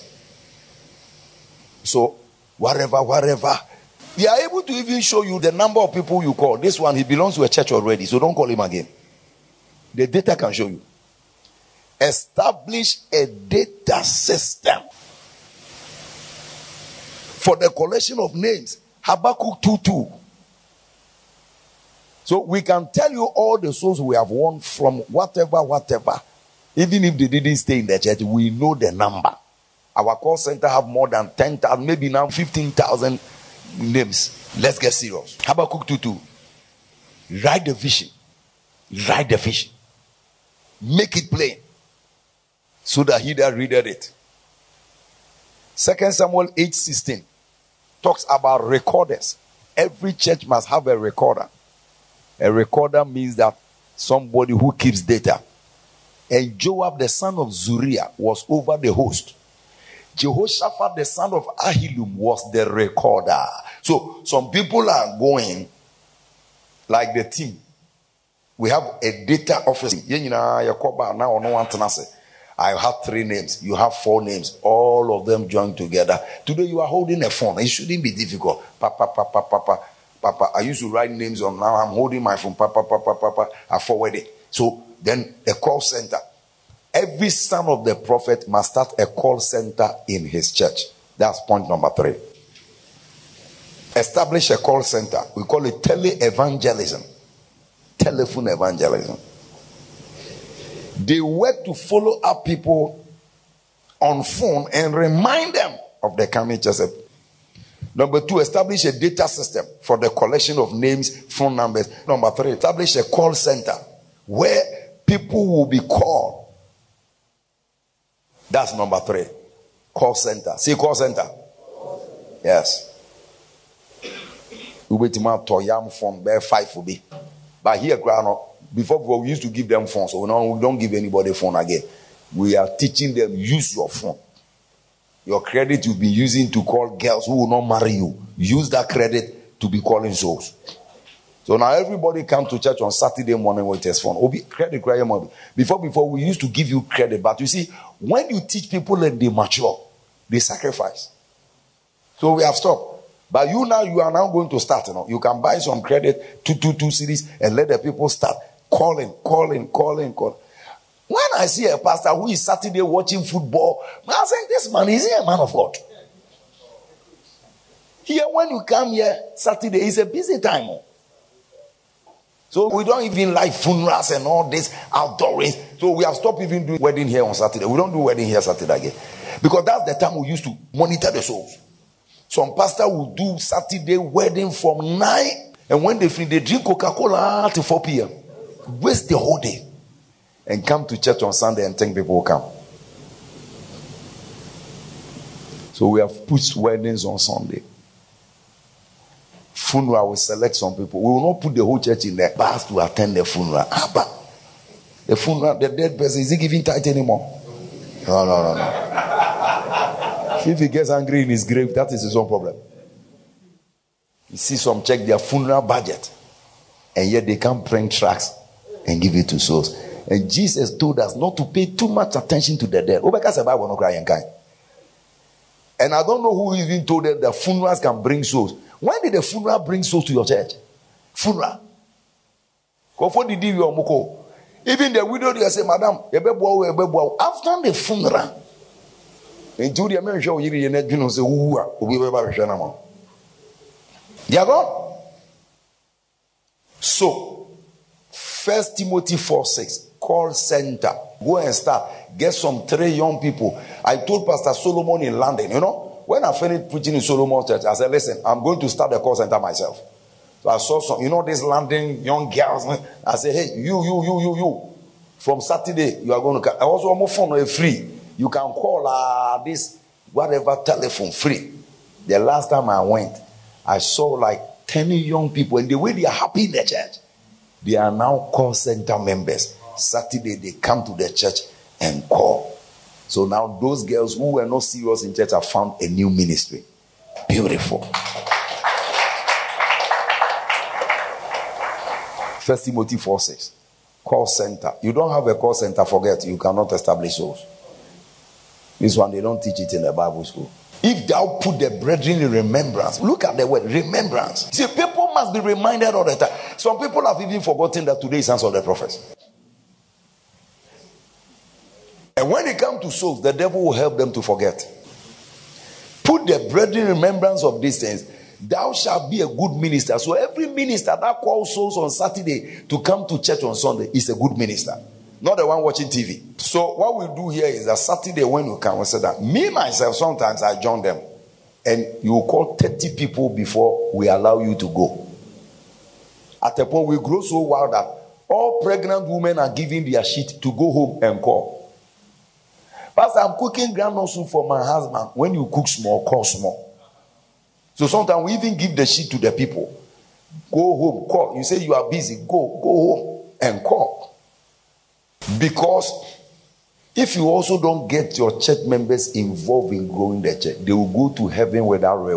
So, whatever, whatever. They are able to even show you the number of people you call. This one, he belongs to a church already, so don't call him again. The data can show you. Establish a data system for the collection of names. Habakkuk 2 2. So we can tell you all the souls we have won from whatever, whatever. Even if they didn't stay in the church, we know the number. Our call center have more than 10,000, maybe now 15,000 names. Let's get serious. Habakkuk 2 2. Write the vision. Write the vision. Make it plain. So that he that readeth it. Second Samuel 8 16 talks about recorders. Every church must have a recorder. A recorder means that somebody who keeps data. And Joab, the son of Zeruiah, was over the host. Jehoshaphat, the son of Ahilud, was the recorder. So some people are going like the team. We have a data officer. I have three names. You have four names. All of them joined together. Today you are holding a phone. It shouldn't be difficult. Papa, papa, papa, papa. I used to write names on. Now I'm holding my phone. Papa, papa, papa. I forward it. So then the call center. Every son of the prophet must start a call center in his church. That's point number three. Establish a call center. We call it tele-evangelism. Telephone evangelism. They work to follow up people on phone and remind them of the coming. Number two, establish a data system for the collection of names, phone numbers. Number three, establish a call center where people will be called. That's number three. Call center. See call center. Yes. We wait to toyam phone bear five will be. But here, Before, before we used to give them phones, so now we don't give anybody phone again. We are teaching them use your phone. Your credit you've been using to call girls who will not marry you. Use that credit to be calling souls. So now everybody come to church on Saturday morning with his phone. Obi, credit credit money. Before, before we used to give you credit, but you see, when you teach people and they mature, they sacrifice. So we have stopped. But you now, you are now going to start. You know, you can buy some credit, two, two, two cedis, and let the people start calling, calling, calling, calling. When I see a pastor who is Saturday watching football, I say, this man is he a man of God? Here, when you come here Saturday, it's a busy time. Oh. So we don't even like funerals and all this outdooring. So we have stopped even doing wedding here on Saturday. We don't do wedding here Saturday again. Because that's the time we used to monitor the souls. Some pastor will do Saturday wedding from 9 and when they finish, they drink Coca-Cola till 4 p.m. Waste the whole day and come to church on Sunday and think people will come. So we have put weddings on Sunday. Funeral, we select some people. We will not put the whole church in the bus to attend the funeral. Ah, but the funeral, the dead person, is he giving tithe anymore? No, no, no, no. If he gets angry in his grave, that is his own problem. You see some check their funeral budget, and yet they can't print tracts and give it to souls. And Jesus told us not to pay too much attention to the dead. And I don't know who even told them that funerals can bring souls. When did the funeral bring souls to your church? Funeral. Even the widow, they say, Madam, after the funeral, nti the men show you na dwene sɛ wowu a obi bɛba hwehwɛ no ma gone so first timothy 4 6 call center. Go and start. Get some three young people. I told Pastor Solomon in London, you know, when I finished preaching in Solomon Church, I said, listen, I'm going to start the call center myself. So I saw some, you know, these London young girls. I said, hey, you, you, you, you, you. From Saturday, you are going to. I also want phone free. You can call uh, this whatever telephone free. The last time I went, I saw like 10 young people, and the way they are happy in the church, they are now call center members. Saturday they come to the church and call. So now those girls who were not serious in church have found a new ministry. Beautiful. First Timothy 4 6. Call center. You don't have a call center, forget. You cannot establish souls. This one, they don't teach it in the Bible school. If thou put the brethren in remembrance, look at the word remembrance. See, people must be reminded all the time. Some people have even forgotten that today is answer of the prophets. And when it comes to souls, the devil will help them to forget. Put the brethren in remembrance of these things. Thou shalt be a good minister. So every minister that calls souls on Saturday to come to church on Sunday is a good minister. Not the one watching TV. So what we do here is that Saturday when we come, we say that me myself, sometimes I join them. And you call 30 people before we allow you to go. At a point we grow so wild that all pregnant women are giving their shit to go home and call. Pastor, I'm cooking groundnut soup for my husband. When you cook small, call small. So sometimes we even give the shit to the people. Go home, call. You say you are busy, go, go home and call. Because if you also don't get your church members involved in growing the church, they will go to heaven without reward.